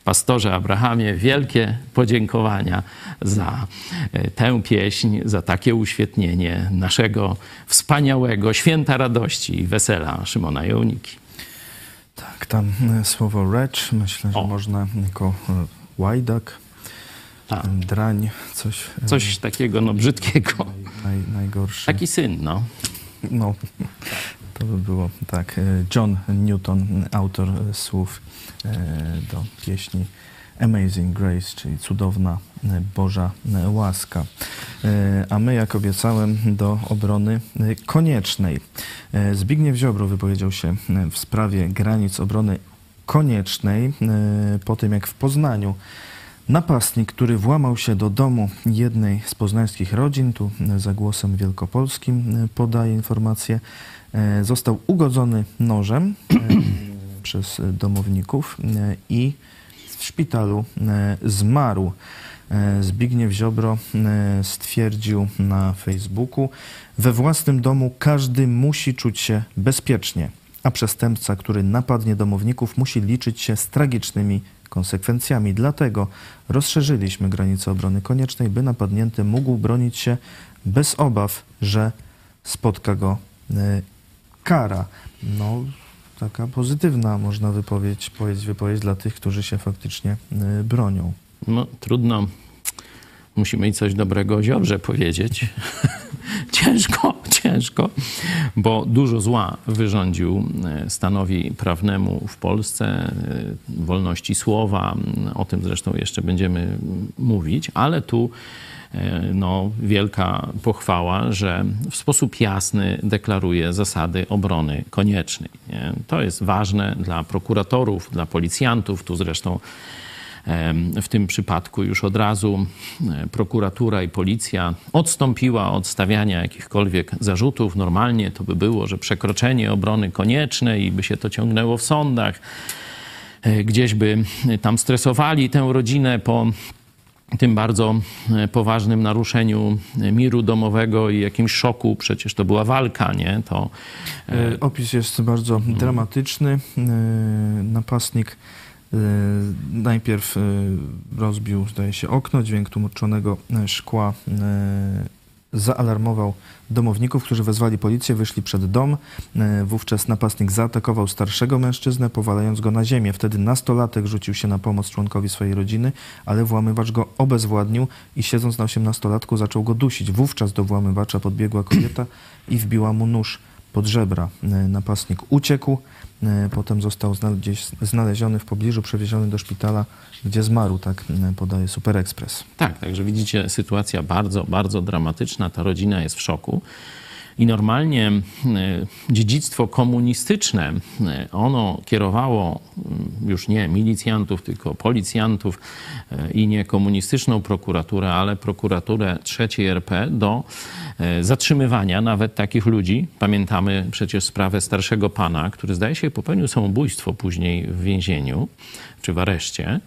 pastorze Abrahamie, wielkie podziękowania za e, tę pieśń, za takie uświetnienie naszego wspaniałego święta radości i wesela Szymona Jołniki. Tak, tam e, słowo recz, myślę, że O. można jako e, łajdak, A. drań, coś, e, Coś takiego no, brzydkiego. naj, najgorsze. Taki syn, no. No, to by było tak. e, John Newton, autor słów e, do pieśni Amazing Grace, czyli cudowna Boża łaska. A my, jak obiecałem, do obrony koniecznej. Zbigniew Ziobro wypowiedział się w sprawie granic obrony koniecznej po tym, jak w Poznaniu Napastnik, który włamał się do domu jednej z poznańskich rodzin, tu za głosem wielkopolskim e, podaje informację, e, został ugodzony nożem e, (clears throat) przez domowników i w szpitalu zmarł. Zbigniew Ziobro stwierdził na Facebooku, we własnym domu każdy musi czuć się bezpiecznie, a przestępca, który napadnie domowników, musi liczyć się z tragicznymi konsekwencjami. Dlatego rozszerzyliśmy granice obrony koniecznej, by napadnięty mógł bronić się bez obaw, że spotka go e, kara. No, taka pozytywna, można wypowiedź, powiedzieć, wypowiedź dla tych, którzy się faktycznie e, bronią. No, trudno. Musimy i coś dobrego o Ziobrze powiedzieć. (laughs) ciężko, ciężko, bo dużo zła wyrządził e, stanowi prawnemu w Polsce, e, wolności słowa. O tym zresztą jeszcze będziemy mówić, ale tu e, no, wielka pochwała, że w sposób jasny deklaruje zasady obrony koniecznej. Nie? To jest ważne dla prokuratorów, dla policjantów. Tu zresztą W tym przypadku już od razu e, prokuratura i policja odstąpiła od stawiania jakichkolwiek zarzutów. Normalnie to by było, że przekroczenie obrony konieczne i by się to ciągnęło w sądach. E, Gdzieś by tam stresowali tę rodzinę po tym bardzo e, poważnym naruszeniu miru domowego i jakimś szoku. Przecież to była walka, nie? To E, Opis jest bardzo dramatyczny. E, Napastnik e, najpierw e, rozbił, zdaje się, okno, dźwięk tłumaczonego e, szkła zaalarmował domowników, którzy wezwali policję, wyszli przed dom. Wówczas napastnik zaatakował starszego mężczyznę, powalając go na ziemię. Wtedy nastolatek rzucił się na pomoc członkowi swojej rodziny, ale włamywacz go obezwładnił i siedząc na osiemnastolatku zaczął go dusić. Wówczas do włamywacza podbiegła kobieta i wbiła mu nóż pod żebra. Napastnik uciekł, potem został gdzieś znaleziony w pobliżu, przewieziony do szpitala, gdzie zmarł, tak e, podaje Super Express. Tak, także widzicie, sytuacja bardzo, bardzo dramatyczna. Ta rodzina jest w szoku. I normalnie e, dziedzictwo komunistyczne, e, ono kierowało mm, już nie milicjantów, tylko policjantów e, i nie komunistyczną prokuraturę, ale prokuraturę trzeciej RP do zatrzymywania nawet takich ludzi. Pamiętamy przecież sprawę starszego pana, który zdaje się popełnił samobójstwo później w więzieniu czy w areszcie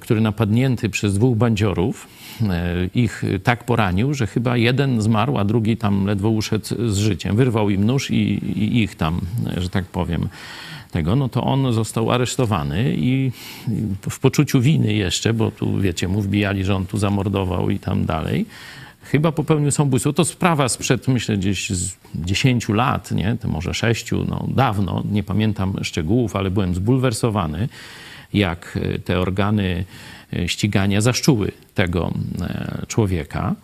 który napadnięty przez dwóch bandziorów e, ich tak poranił, że chyba jeden zmarł, a drugi tam ledwo uszedł z życiem. Wyrwał im nóż i, i ich tam, że tak powiem, tego, no to on został aresztowany i w poczuciu winy jeszcze, bo tu wiecie, mu wbijali, że on tu zamordował i tam dalej. Chyba popełnił samobójstwo. To sprawa sprzed, myślę, gdzieś z 10 lat, nie? To może 6, no dawno, nie pamiętam szczegółów, ale byłem zbulwersowany jak e, te organy e, ścigania zaszczuły tego e, człowieka.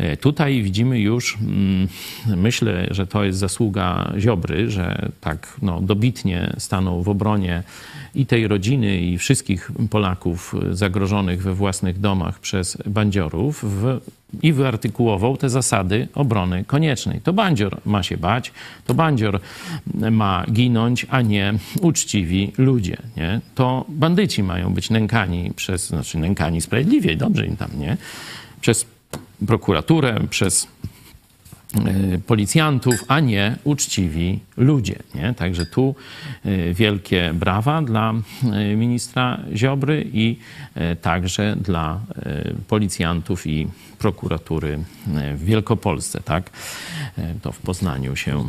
E, Tutaj widzimy już, mm, myślę, że to jest zasługa Ziobry, że tak no, dobitnie stanął w obronie i tej rodziny, i wszystkich Polaków zagrożonych we własnych domach przez bandziorów w, i wyartykułował te zasady obrony koniecznej. To bandzior ma się bać, to bandzior ma ginąć, a nie uczciwi ludzie. Nie? To bandyci mają być nękani przez, znaczy nękani sprawiedliwie, dobrze im tam, nie? Przez prokuraturę, przez e, policjantów, a nie uczciwi ludzie. Nie? Także tu e, wielkie brawa dla e, ministra Ziobry i także dla policjantów i prokuratury w Wielkopolsce. Tak? To w Poznaniu się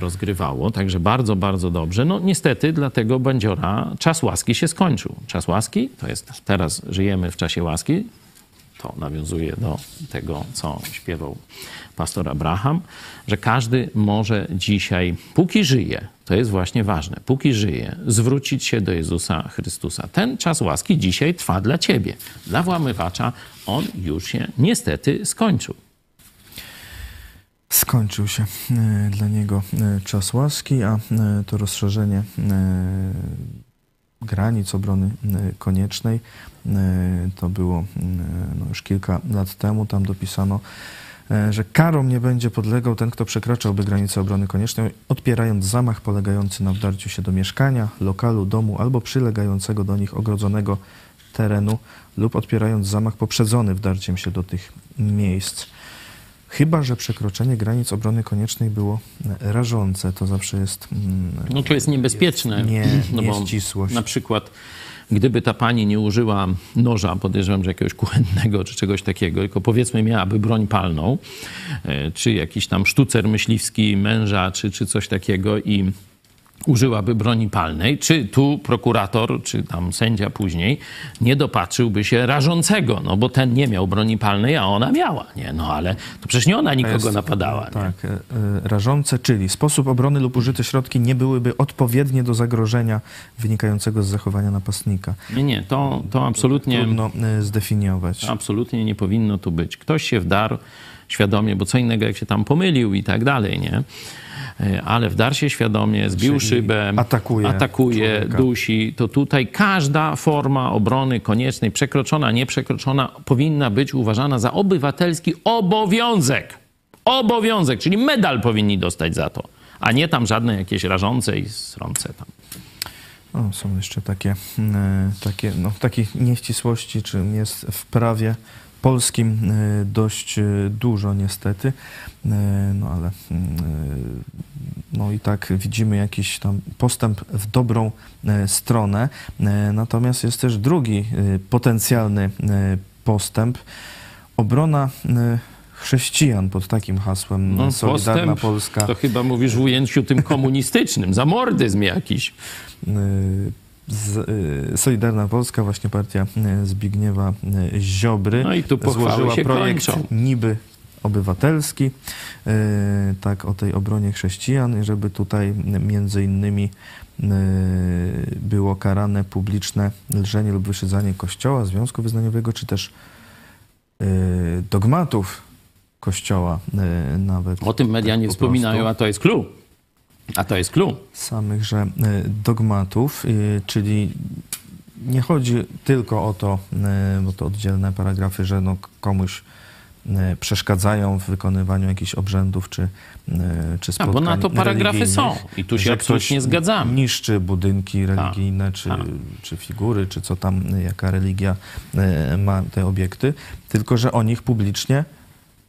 rozgrywało. Także bardzo, bardzo dobrze. No niestety dla tego bandziora czas łaski się skończył. Czas łaski to jest teraz żyjemy w czasie łaski. To nawiązuje do tego, co śpiewał pastor Abraham, że każdy może dzisiaj, póki żyje, to jest właśnie ważne, póki żyje, zwrócić się do Jezusa Chrystusa. Ten czas łaski dzisiaj trwa dla ciebie. Dla włamywacza on już się niestety skończył. Skończył się e, dla niego e, czas łaski, a e, to rozszerzenie granic obrony e, koniecznej e, to było e, no, już kilka lat temu. Tam dopisano, że karą nie będzie podlegał ten, kto przekraczałby granicę obrony koniecznej, odpierając zamach polegający na wdarciu się do mieszkania, lokalu, domu albo przylegającego do nich ogrodzonego terenu lub odpierając zamach poprzedzony wdarciem się do tych miejsc. Chyba, że przekroczenie granic obrony koniecznej było rażące, to zawsze jest. mm, No to jest niebezpieczne. Nie, (clears throat) no bo nieścisłość. Na przykład, gdyby ta pani nie użyła noża, podejrzewam, że jakiegoś kuchennego czy czegoś takiego, tylko powiedzmy miałaby broń palną, e, czy jakiś tam sztucer myśliwski męża, czy, czy coś takiego i użyłaby broni palnej, czy tu prokurator, czy tam sędzia później nie dopatrzyłby się rażącego, no bo ten nie miał broni palnej, a ona miała, nie? No ale to przecież nie ona nikogo jest, napadała, nie? Tak, e, e, rażące, czyli sposób obrony lub użyte środki nie byłyby odpowiednie do zagrożenia wynikającego z zachowania napastnika. Nie, nie, to, to absolutnie... Trudno e, zdefiniować. Absolutnie nie powinno tu być. Ktoś się wdarł świadomie, bo co innego jak się tam pomylił i tak dalej, nie? E, Ale wdarł się świadomie, zbił Czyli szybę, atakuje atakuje człowieka. dusi, to tutaj każda forma obrony koniecznej, przekroczona, nieprzekroczona, powinna być uważana za obywatelski obowiązek. Obowiązek, czyli medal powinni dostać za to, a nie tam żadne jakieś rażące i srące tam. O, są jeszcze takie, e, takie no, takich nieścisłości, czy jest w prawie polskim e, dość e, dużo niestety, E, no ale mm, no i tak widzimy jakiś tam postęp w dobrą stronę, natomiast jest też drugi potencjalny postęp, obrona chrześcijan pod takim hasłem No, Solidarna Polska. To chyba mówisz w ujęciu tym komunistycznym, zamordyzm jakiś. Z, y, Solidarna Polska, właśnie partia y, Zbigniewa y, Ziobry, No i tu złożyła się projekt kończą. niby obywatelski, tak o tej obronie chrześcijan, żeby tutaj między innymi było karane publiczne lżenie lub wyszydzanie kościoła, związku wyznaniowego, czy też dogmatów kościoła nawet. O tym media tak nie po wspominają, a to jest clue. A to jest clue. samychże e, dogmatów, e, czyli nie chodzi tylko o to, e, bo to oddzielne paragrafy, że no komuś przeszkadzają w wykonywaniu jakichś obrzędów czy, czy A, spotkań bo na to paragrafy są. I tu się absolutnie zgadzamy. niszczy budynki religijne czy, tak. czy figury, czy co tam, jaka religia ma te obiekty, tylko że o nich publicznie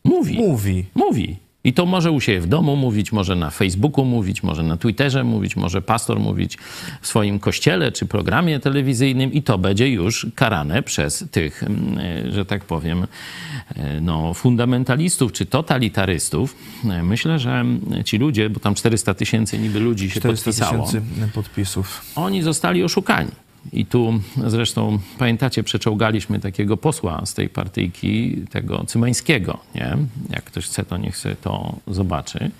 Mówi. mówi. Mówi. I to może u siebie w domu mówić, może na Facebooku mówić, może na Twitterze mówić, może pastor mówić w swoim kościele czy programie telewizyjnym i to będzie już karane przez tych, mm, e, że tak powiem, e, no, fundamentalistów czy totalitarystów. E, Myślę, że ci ludzie, bo tam 400 tysięcy niby ludzi się 400 podpisało, podpisów. oni zostali oszukani. I tu zresztą, pamiętacie, przeczołgaliśmy takiego posła z tej partyjki, tego Cymańskiego, nie? Jak ktoś chce, to niech sobie to zobaczy.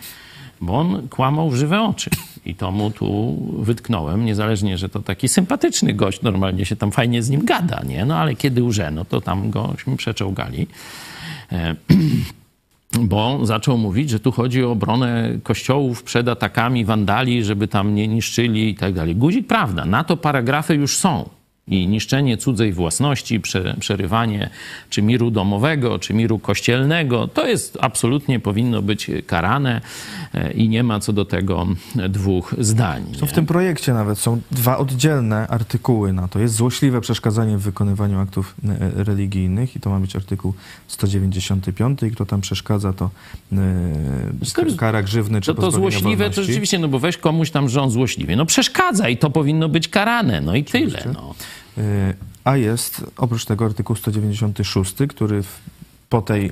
bo on kłamał w żywe oczy. I to mu tu wytknąłem, niezależnie, że to taki sympatyczny gość, normalnie się tam fajnie z nim gada, nie? No ale kiedy łże, no to tam gośmy przeczołgali. (clears throat) Bo zaczął mówić, że tu chodzi o obronę kościołów przed atakami wandali, żeby tam nie niszczyli i tak dalej. Guzik, prawda, na to paragrafy już są. I niszczenie cudzej własności, prze, przerywanie czy miru domowego, czy miru kościelnego, to jest absolutnie powinno być karane e, i nie ma co do tego dwóch zdań. W tym projekcie nawet są dwa oddzielne artykuły na to. Jest złośliwe przeszkadzanie w wykonywaniu aktów e, religijnych i to ma być artykuł 195 i kto tam przeszkadza, to e, kara grzywny czy to, to złośliwe wolności. to rzeczywiście, no bo weź komuś tam, że on złośliwie. No przeszkadza i to powinno być karane, no i tyle. No. Y, A jest oprócz tego artykuł 196, który po tej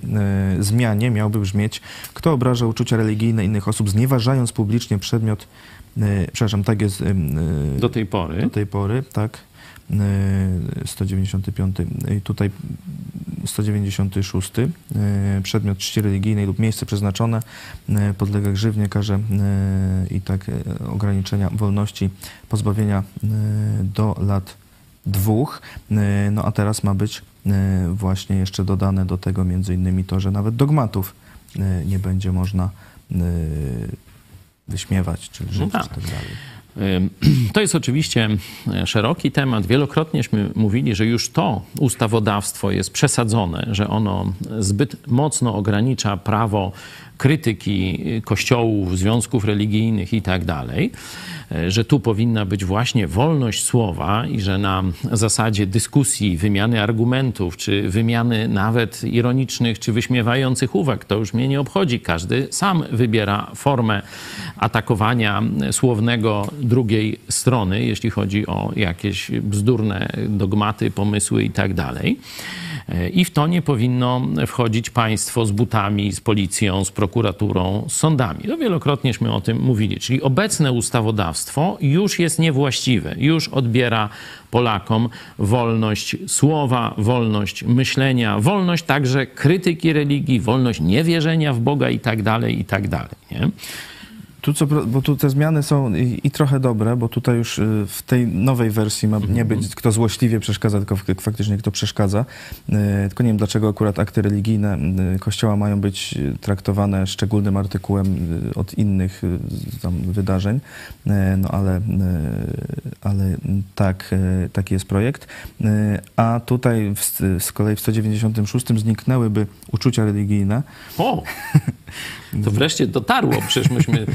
y, zmianie miałby brzmieć, kto obraża uczucia religijne innych osób, znieważając publicznie przedmiot, y, przepraszam, tak jest Do tej pory. do tej pory, tak, y, 195 i tutaj 196 y, przedmiot czci religijnej lub miejsce przeznaczone podlega grzywnie, karze i tak ograniczenia wolności, pozbawienia do lat dwóch. Y, No a teraz ma być y, właśnie jeszcze dodane do tego między innymi to, że nawet dogmatów y, nie będzie można wyśmiewać, czyli żyć tak. i tak dalej. (clears throat) To jest oczywiście e, szeroki temat. Wielokrotnieśmy mówili, że już to ustawodawstwo jest przesadzone, że ono zbyt mocno ogranicza prawo krytyki kościołów, związków religijnych i tak dalej, e, że tu powinna być właśnie wolność słowa i że na zasadzie dyskusji, wymiany argumentów, czy wymiany nawet ironicznych, czy wyśmiewających uwag, to już mnie nie obchodzi. Każdy sam wybiera formę atakowania słownego drugiej strony, jeśli chodzi o jakieś bzdurne dogmaty, pomysły i tak dalej. I w to nie powinno wchodzić państwo z butami, z policją, z prokuraturą, z sądami. To wielokrotnieśmy o tym mówili. Czyli obecne ustawodawstwo już jest niewłaściwe, już odbiera Polakom wolność słowa, wolność myślenia, wolność także krytyki religii, wolność niewierzenia w Boga i tak dalej, i tak dalej. Tu co, bo tu te zmiany są i, i trochę dobre, bo tutaj już y, w tej nowej wersji ma nie być kto złośliwie przeszkadza, tylko faktycznie kto przeszkadza. Y, Tylko nie wiem, dlaczego akurat akty religijne y, Kościoła mają być traktowane szczególnym artykułem od innych wydarzeń, no ale, ale tak, taki jest projekt. A tutaj w, z kolei w 196 zniknęłyby uczucia religijne. O! (laughs) To wreszcie dotarło. Przecież myśmy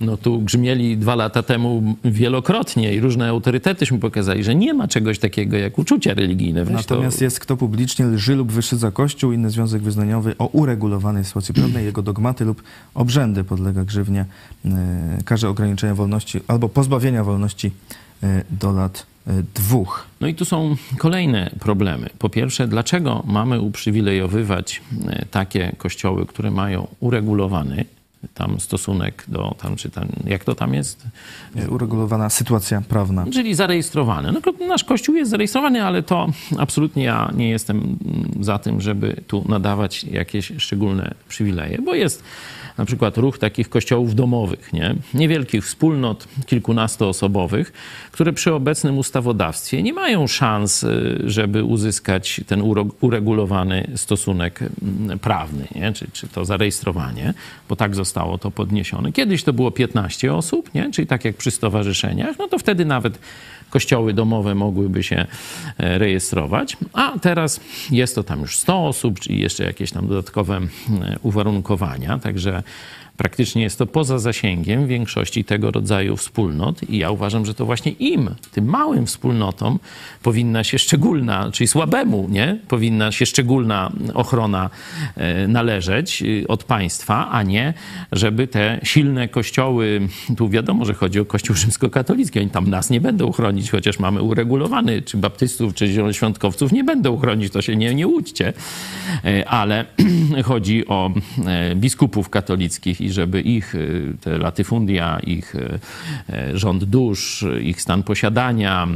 no, tu grzmieli dwa lata temu wielokrotnie i różne autorytetyśmy pokazali, że nie ma czegoś takiego jak uczucia religijne. Weź Natomiast to... jest kto publicznie lży lub wyszydza Kościół, inny związek wyznaniowy o uregulowanej sytuacji prawnej, jego dogmaty lub obrzędy podlega grzywnie, y, karze ograniczenia wolności albo pozbawienia wolności y, do lat dwóch. No i tu są kolejne problemy. Po pierwsze, dlaczego mamy uprzywilejowywać e, takie kościoły, które mają uregulowany tam stosunek do tam, czy tam, jak to tam jest? Y, Uregulowana sytuacja prawna. Czyli zarejestrowany. No, nasz kościół jest zarejestrowany, ale to absolutnie ja nie jestem za tym, żeby tu nadawać jakieś szczególne przywileje, bo jest na przykład ruch takich kościołów domowych, nie? niewielkich wspólnot, kilkunastoosobowych, które przy obecnym ustawodawstwie nie mają szans, y, żeby uzyskać ten uregulowany stosunek prawny, nie? Czy, czy to zarejestrowanie, bo tak zostało to podniesione. Kiedyś to było 15 osób, nie? czyli tak jak przy stowarzyszeniach, no to wtedy nawet kościoły domowe mogłyby się e, rejestrować, a teraz jest to tam już 100 osób, czyli jeszcze jakieś tam dodatkowe e, uwarunkowania, także praktycznie jest to poza zasięgiem większości tego rodzaju wspólnot i ja uważam, że to właśnie im, tym małym wspólnotom powinna się szczególna, czyli słabemu, nie? Powinna się szczególna ochrona e, należeć y, od państwa, a nie, żeby te silne kościoły, (laughs) tu wiadomo, że chodzi o kościół rzymskokatolicki, oni tam nas nie będą chronić, chociaż mamy uregulowany, czy baptystów, czy zielonoświątkowców nie będą chronić, to się nie, nie łudźcie, E, ale (clears throat) chodzi o e, biskupów katolickich i żeby ich y, te latyfundia, ich y, e, rząd dusz, ich stan posiadania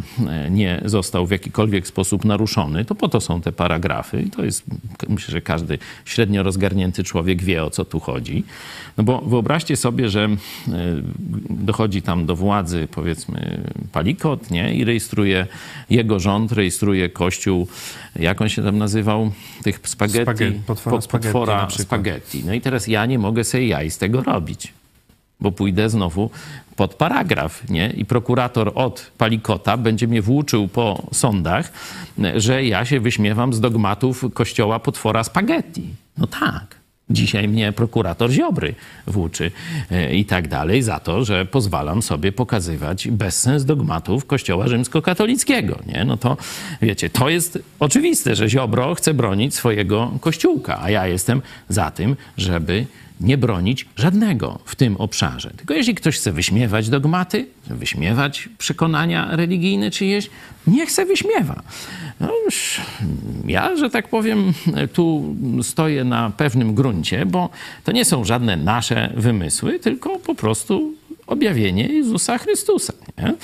nie został w jakikolwiek sposób naruszony, to po to są te paragrafy. To jest, myślę, że każdy średnio rozgarnięty człowiek wie, o co tu chodzi. No bo wyobraźcie sobie, że e, dochodzi tam do władzy, powiedzmy, Palikot, nie? I rejestruje jego rząd, rejestruje kościół, jak on się tam nazywał? Tych spaghetti. Spaghetti, potwora Pot- spaghetti potwora spaghetti. No i teraz ja nie mogę sobie jaj z tego robić, bo pójdę znowu pod paragraf, nie? I prokurator od Palikota będzie mnie włóczył po sądach, że ja się wyśmiewam z dogmatów kościoła potwora spaghetti. No tak. Dzisiaj mnie prokurator Ziobry włóczy e, i tak dalej za to, że pozwalam sobie pokazywać bezsens dogmatów Kościoła rzymskokatolickiego. Nie? No to wiecie, to jest oczywiste, że Ziobro chce bronić swojego kościółka, a ja jestem za tym, żeby nie bronić żadnego w tym obszarze. Tylko jeśli ktoś chce wyśmiewać dogmaty, wyśmiewać przekonania religijne czyjeś, niech se wyśmiewa. No już ja, że tak powiem, tu stoję na pewnym gruncie, bo to nie są żadne nasze wymysły, tylko po prostu objawienie Jezusa Chrystusa. Nie?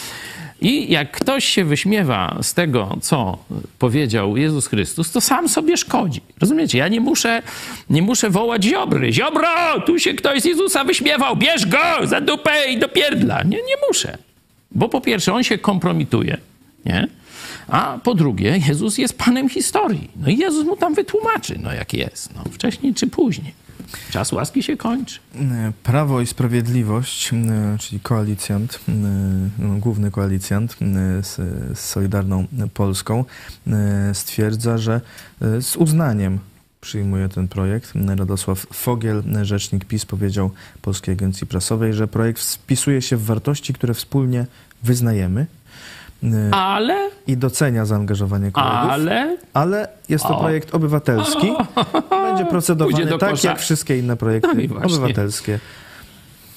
I jak ktoś się wyśmiewa z tego, co powiedział Jezus Chrystus, to sam sobie szkodzi. Rozumiecie? Ja nie muszę, nie muszę wołać Ziobry. Ziobro, tu się ktoś z Jezusa wyśmiewał, bierz go za dupę i do pierdla. Nie, nie muszę. Bo po pierwsze, on się kompromituje, nie? A po drugie, Jezus jest Panem historii. No i Jezus mu tam wytłumaczy, no jak jest, no wcześniej czy później. Czas łaski się kończy. Prawo i Sprawiedliwość, czyli koalicjant, no, główny koalicjant z, Solidarną Polską, stwierdza, że e, z uznaniem przyjmuje ten projekt. Radosław Fogiel, rzecznik PiS, powiedział Polskiej Agencji Prasowej, że projekt wpisuje się w wartości, które wspólnie wyznajemy Ale, i docenia zaangażowanie kolegów. ale Ale jest to O. projekt obywatelski. (laughs) Będzie procedowany tak kosza. jak wszystkie inne projekty No obywatelskie.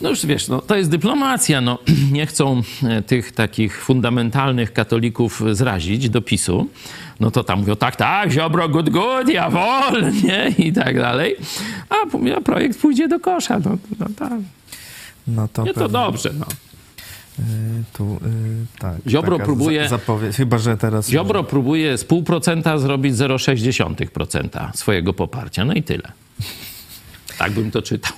No już wiesz, no, to jest dyplomacja. No, (clears throat) nie chcą e, tych takich fundamentalnych katolików zrazić do PiSu. No to tam mówią, tak, tak, Ziobro, good, good, ja wol, nie? (laughs) I tak dalej. A projekt pójdzie do kosza. No, no tak. No to, Nie, to dobrze, no. Y, tu, y, tak, Ziobro próbuje- zapowiedź, chyba, że teraz... Ziobro próbuje z pół procenta zrobić 0,6% swojego poparcia. No i tyle. Tak bym to czytał.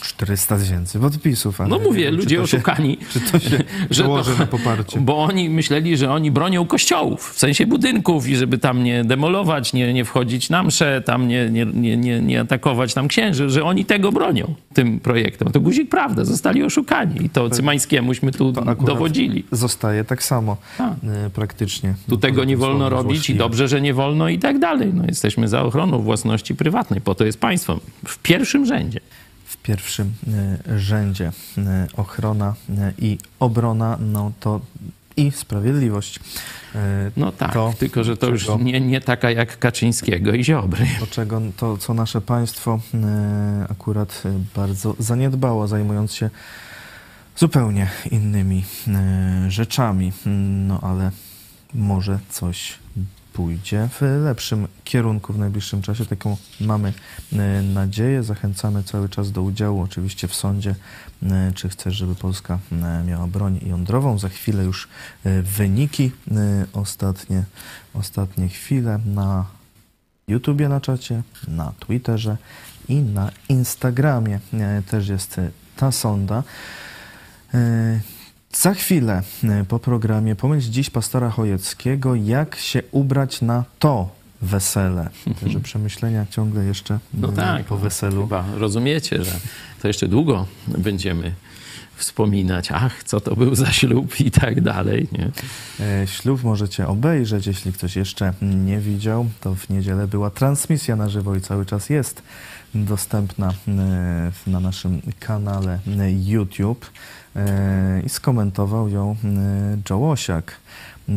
400 tysięcy podpisów. ale No mówię, wiem, ludzie to się- oszukani. (laughs) Czy to się (laughs) że przełoży na poparcie? Bo oni myśleli, że oni bronią kościołów, w sensie budynków i żeby tam nie demolować, nie, nie wchodzić na msze, tam nie, nie, nie, nie, nie atakować tam księży, że oni tego bronią tym projektem. To guzik prawda, zostali oszukani i to Cymańskiemuśmy tu To dowodzili. Zostaje tak samo Tak. y, praktycznie. Tu tego nie wolno robić i złośliwe. dobrze, że nie wolno i tak dalej. No, jesteśmy za ochroną własności prywatnej, po to jest państwo w pierwszym rzędzie. Pierwszym y, rzędzie y, ochrona y, i obrona, no to i sprawiedliwość. No tak, To, tylko że to już czego- nie, nie taka jak Kaczyńskiego i Ziobry. To, czego, to, co nasze państwo akurat bardzo zaniedbało, zajmując się zupełnie innymi rzeczami. No ale może coś pójdzie w lepszym kierunku w najbliższym czasie. Taką mamy y, nadzieję. Zachęcamy cały czas do udziału oczywiście w sądzie. y, Czy chcesz, żeby Polska y, miała broń jądrową? Za chwilę już wyniki. Ostatnie, ostatnie chwile na YouTubie na czacie, na Twitterze i na Instagramie e, też jest e, ta sonda. Za chwilę e, po programie pomyśl dziś pastora Chojeckiego, jak się ubrać na to wesele. (laughs) Także przemyślenia ciągle jeszcze No e, tak, po weselu. Chyba rozumiecie, że to jeszcze długo będziemy wspominać, ach, co to był za ślub i tak dalej. Nie? E, Ślub możecie obejrzeć, jeśli ktoś jeszcze nie widział. To w niedzielę była transmisja na żywo i cały czas jest dostępna na naszym kanale YouTube. E, I skomentował ją e, Joe Osiak. E,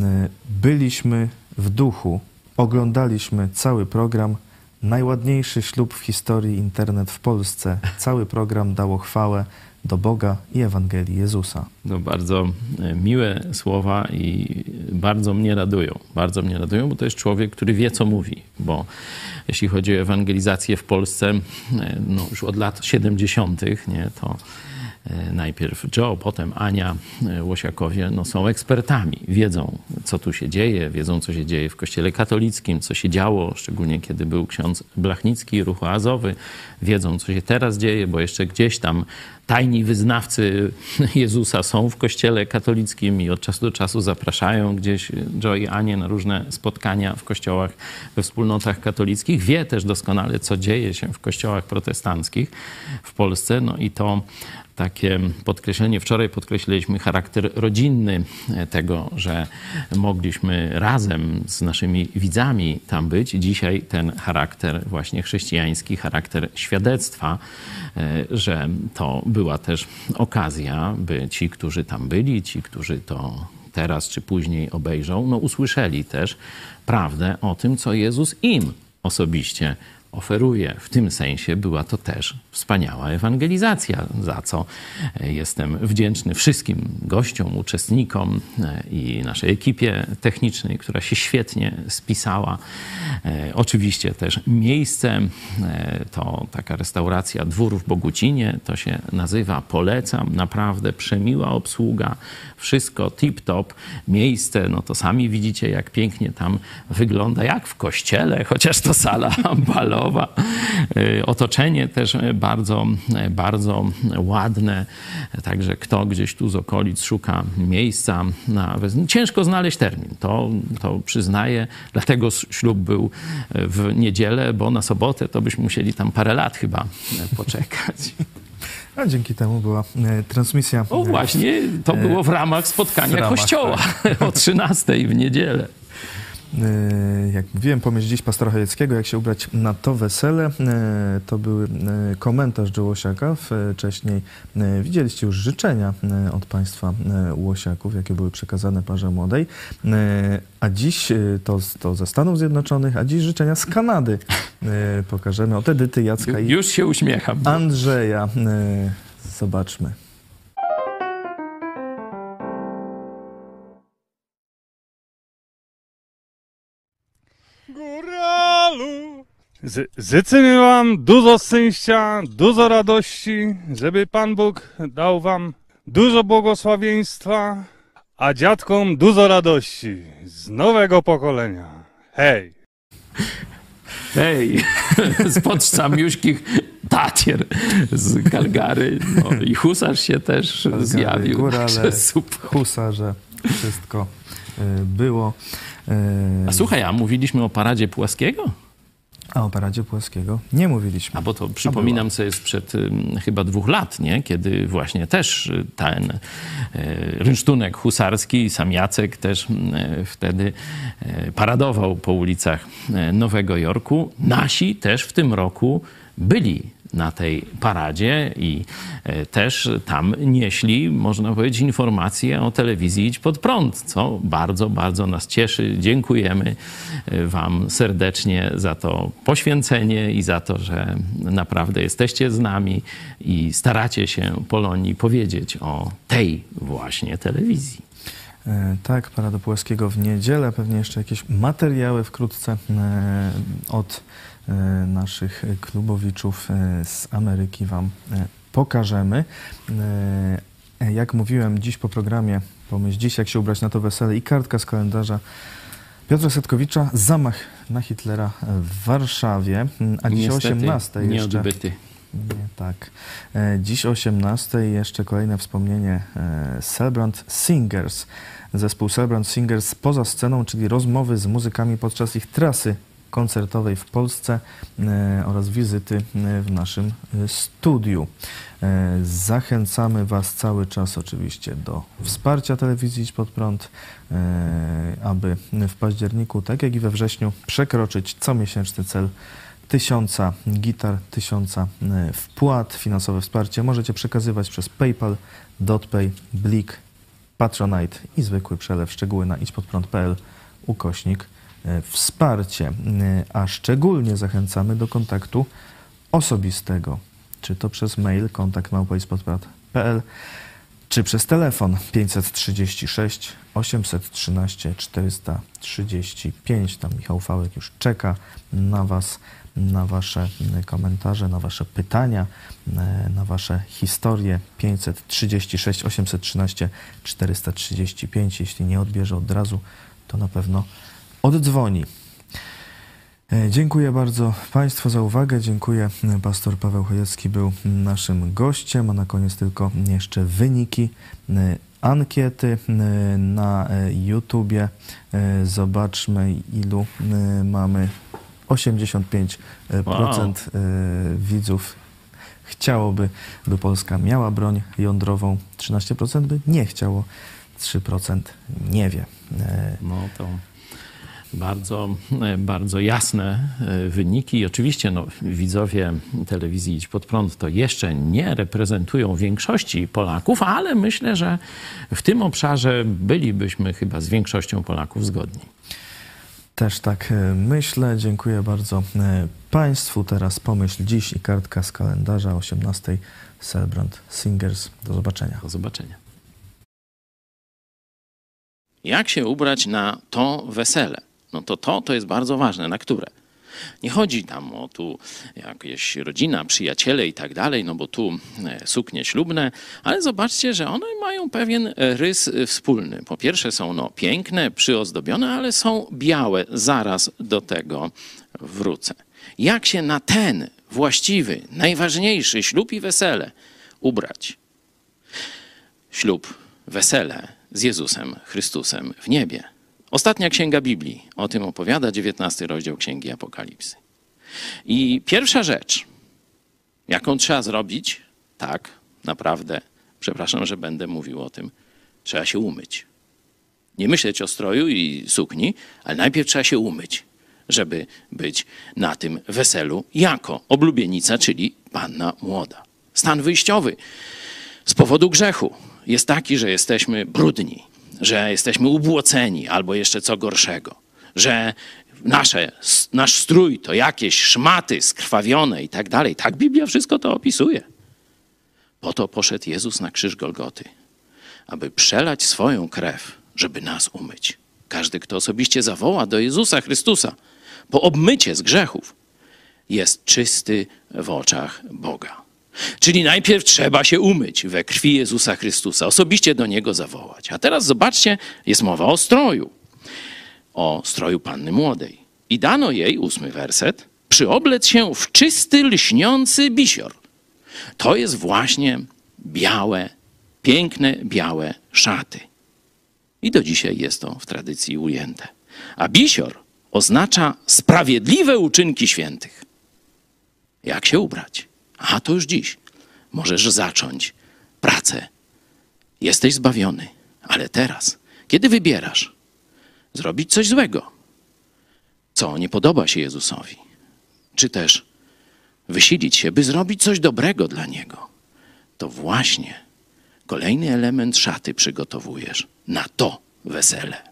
Byliśmy w duchu, oglądaliśmy cały program. Najładniejszy ślub w historii internet w Polsce. Cały program dało chwałę do Boga i Ewangelii Jezusa. No bardzo miłe słowa i bardzo mnie radują. Bardzo mnie radują, bo to jest człowiek, który wie, co mówi. Bo jeśli chodzi o ewangelizację w Polsce, no już od lat 70., nie, to najpierw Joe, potem Ania Łosiakowie no, są ekspertami. Wiedzą, co tu się dzieje, wiedzą, co się dzieje w kościele katolickim, co się działo, szczególnie kiedy był ksiądz Blachnicki, Ruch Oazowy. Wiedzą, co się teraz dzieje, bo jeszcze gdzieś tam tajni wyznawcy (laughs) Jezusa są w kościele katolickim i od czasu do czasu zapraszają gdzieś Joe i Anię na różne spotkania w kościołach, we wspólnotach katolickich. Wie też doskonale, co dzieje się w kościołach protestanckich w Polsce. No i to takie podkreślenie. Wczoraj podkreśliliśmy charakter rodzinny tego, że mogliśmy razem z naszymi widzami tam być. Dzisiaj ten charakter właśnie chrześcijański, charakter świadectwa, e, że to była też okazja, by ci, którzy tam byli, ci, którzy to teraz czy później obejrzą, no usłyszeli też prawdę o tym, co Jezus im osobiście oferuje. W tym sensie była to też wspaniała ewangelizacja, za co jestem wdzięczny wszystkim gościom, uczestnikom e, i naszej ekipie technicznej, która się świetnie spisała. E, oczywiście też miejsce e, to taka restauracja Dwór w Bogucinie, to się nazywa, polecam, naprawdę przemiła obsługa, wszystko tip-top. Miejsce, no to sami widzicie, jak pięknie tam wygląda, jak w kościele, chociaż to sala (laughs) balowa Y, otoczenie też bardzo, bardzo ładne. Także kto gdzieś tu z okolic szuka miejsca na Ciężko znaleźć termin, to, to przyznaję. Dlatego ślub był w niedzielę, bo na sobotę to byśmy musieli tam parę lat chyba poczekać. (laughs) A dzięki temu była transmisja. O właśnie, to było w ramach spotkania w ramach, kościoła tak. (laughs) o 13 w niedzielę. E, jak mówiłem, pomyśl dziś pastora Chojeckiego, jak się ubrać na to wesele. E, to był e, komentarz Joe Łosiaka. Wcześniej widzieliście już życzenia od państwa Łosiaków, jakie były przekazane parze młodej. A dziś to, to ze Stanów Zjednoczonych, a dziś życzenia z Kanady pokażemy. Od Edyty Jacka i Już się uśmiecham. Andrzeja. Zobaczmy. Z, życzymy wam dużo szczęścia, dużo radości, żeby Pan Bóg dał wam dużo błogosławieństwa, a dziadkom dużo radości z nowego pokolenia. Hej! Hej! (laughs) z podszczamiuśkich Tatier z Calgary. No, I husarz się też Calgary, zjawił. Górale, husarze, wszystko y, było. Y, a słuchaj, a mówiliśmy o paradzie Płaskiego? A o paradzie Płaskiego nie mówiliśmy. A bo to przypominam sobie sprzed y, chyba dwóch lat, nie? kiedy właśnie też y, ten y, rynsztunek husarski, sam Jacek też y, wtedy paradował po ulicach Nowego Jorku. Nasi też w tym roku byli na tej paradzie i e, też tam nieśli, można powiedzieć, informacje o telewizji Idź Pod Prąd, co bardzo, bardzo nas cieszy. Dziękujemy e, Wam serdecznie za to poświęcenie i za to, że naprawdę jesteście z nami i staracie się Polonii powiedzieć o tej właśnie telewizji. E, tak, Parada Płaskiego w niedzielę. Pewnie jeszcze jakieś materiały wkrótce od naszych klubowiczów e, z Ameryki Wam e, pokażemy. Jak mówiłem dziś po programie, pomyśl dziś jak się ubrać na to wesele i kartka z kalendarza Piotra Setkowicza, zamach na Hitlera w Warszawie, a dziś o 18 jeszcze... Nieodbyty. Nie, tak. Dziś o 18 jeszcze kolejne wspomnienie Celebrant Singers. Zespół Celebrant Singers poza sceną, czyli rozmowy z muzykami podczas ich trasy koncertowej w Polsce e, oraz wizyty e, w naszym e, studiu. Zachęcamy Was cały czas oczywiście do wsparcia telewizji Idź Pod Prąd, aby w październiku, tak jak i we wrześniu, przekroczyć comiesięczny cel tysiąca gitar, tysiąca wpłat, finansowe wsparcie możecie przekazywać przez PayPal, DotPay, Blik, Patronite i zwykły przelew. Szczegóły na idźpodprąd.pl ukośnik wsparcie, e, a szczególnie zachęcamy do kontaktu osobistego, czy to przez mail kontakt czy przez telefon 536 813 435. Tam Michał Fałek już czeka na Was, na Wasze komentarze, na Wasze pytania, e, na Wasze historie. 536 813 435. Jeśli nie odbierze od razu, to na pewno oddzwoni. E, Dziękuję bardzo Państwu za uwagę. Dziękuję. Pastor Paweł Chojecki był naszym gościem, a na koniec tylko jeszcze wyniki e, ankiety e, na YouTubie. Zobaczmy, ilu mamy. 85% Wow. widzów chciałoby, by Polska miała broń jądrową, 13% by nie chciało, 3% nie wie. No to bardzo, e, bardzo jasne e, wyniki. I oczywiście no, widzowie telewizji Idź Pod Prąd to jeszcze nie reprezentują większości Polaków, ale myślę, że w tym obszarze bylibyśmy chyba z większością Polaków zgodni. Też tak e, myślę. Dziękuję bardzo Państwu. Teraz pomyśl dziś i kartka z kalendarza 18 Celebrant Singers. Do zobaczenia. Do zobaczenia. Jak się ubrać na to wesele? No to to, to jest bardzo ważne. Na które? Nie chodzi tam o tu jakieś rodzina, przyjaciele i tak dalej, no bo tu e, suknie ślubne, ale zobaczcie, że one mają pewien e, rys e, wspólny. Po pierwsze są no piękne, przyozdobione, ale są białe. Zaraz do tego wrócę. Jak się na ten właściwy, najważniejszy ślub i wesele ubrać? ślub, wesele z Jezusem Chrystusem w niebie. Ostatnia księga Biblii o tym opowiada, 19 rozdział Księgi Apokalipsy. I pierwsza rzecz, jaką trzeba zrobić, tak, naprawdę, przepraszam, że będę mówił o tym, trzeba się umyć. Nie myśleć o stroju i sukni, ale najpierw trzeba się umyć, żeby być na tym weselu jako oblubienica, czyli panna młoda. Stan wyjściowy z powodu grzechu jest taki, że jesteśmy brudni, że jesteśmy ubłoceni albo jeszcze co gorszego, że nasze, nasz strój to jakieś szmaty skrwawione i tak dalej. Tak Biblia wszystko to opisuje. Po to poszedł Jezus na krzyż Golgoty, aby przelać swoją krew, żeby nas umyć. Każdy, kto osobiście zawoła do Jezusa Chrystusa po obmycie z grzechów, jest czysty w oczach Boga. Czyli najpierw trzeba się umyć we krwi Jezusa Chrystusa, osobiście do Niego zawołać. A teraz zobaczcie, jest mowa o stroju, o stroju panny młodej. I dano jej, ósmy werset, przyoblec się w czysty, lśniący bisior. To jest właśnie białe, piękne, białe szaty. I do dzisiaj jest to w tradycji ujęte. A bisior oznacza sprawiedliwe uczynki świętych. Jak się ubrać? A to już dziś. Możesz zacząć pracę. Jesteś zbawiony, ale teraz, kiedy wybierasz zrobić coś złego, co nie podoba się Jezusowi, czy też wysilić się, by zrobić coś dobrego dla Niego, to właśnie kolejny element szaty przygotowujesz na to wesele.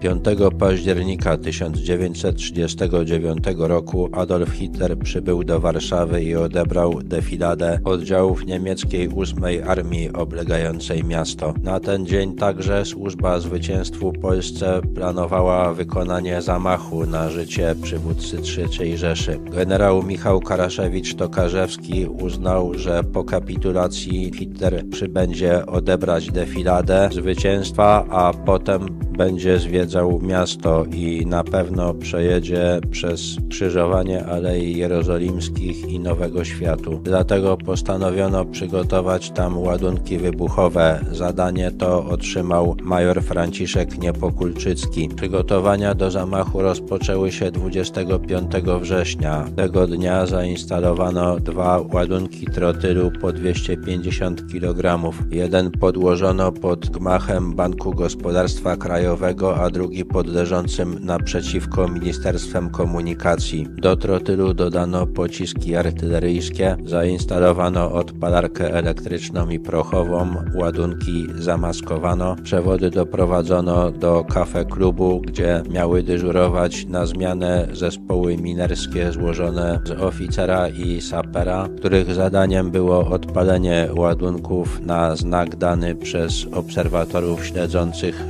5 października 1939 roku Adolf Hitler przybył do Warszawy i odebrał defiladę oddziałów niemieckiej 8 Armii oblegającej miasto. Na ten dzień także służba zwycięstwu Polsce planowała wykonanie zamachu na życie przywódcy III Rzeszy. Generał Michał Karaszewicz-Tokarzewski uznał, że po kapitulacji Hitler przybędzie odebrać defiladę zwycięstwa, a potem będzie zwiedzał miasto i na pewno przejedzie przez krzyżowanie Alei Jerozolimskich i Nowego Światu. Dlatego postanowiono przygotować tam ładunki wybuchowe. Zadanie to otrzymał major Franciszek Niepokulczycki. Przygotowania do zamachu rozpoczęły się 25 września. Tego dnia zainstalowano dwa ładunki trotylu po 250 kg. Jeden podłożono pod gmachem Banku Gospodarstwa Krajowego a drugi pod leżącym naprzeciwko Ministerstwem Komunikacji. Do trotylu dodano pociski artyleryjskie, zainstalowano odpalarkę elektryczną i prochową, ładunki zamaskowano, przewody doprowadzono do kafe klubu, gdzie miały dyżurować na zmianę zespoły minerskie złożone z oficera i sapera, których zadaniem było odpalenie ładunków na znak dany przez obserwatorów śledzących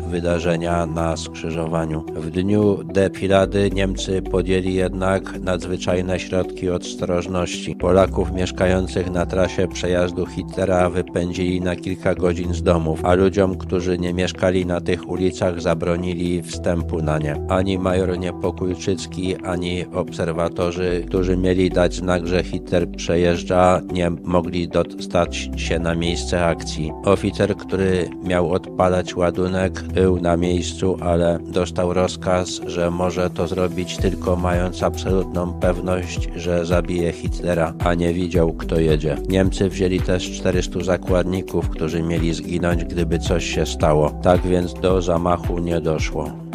wydarzenia na skrzyżowaniu. W dniu defilady Niemcy podjęli jednak nadzwyczajne środki ostrożności. Polaków mieszkających na trasie przejazdu Hitlera wypędzili na kilka godzin z domów, a ludziom, którzy nie mieszkali na tych ulicach, zabronili wstępu na nie. Ani major Niepokójczycki, ani obserwatorzy, którzy mieli dać znak, że Hitler przejeżdża, nie mogli dostać się na miejsce akcji. Oficer, który miał odpalać ładunek, był na miejscu, ale dostał rozkaz, że może to zrobić tylko mając absolutną pewność, że zabije Hitlera, a nie widział, kto jedzie. Niemcy wzięli też 400 zakładników, którzy mieli zginąć, gdyby coś się stało. Tak więc do zamachu nie doszło.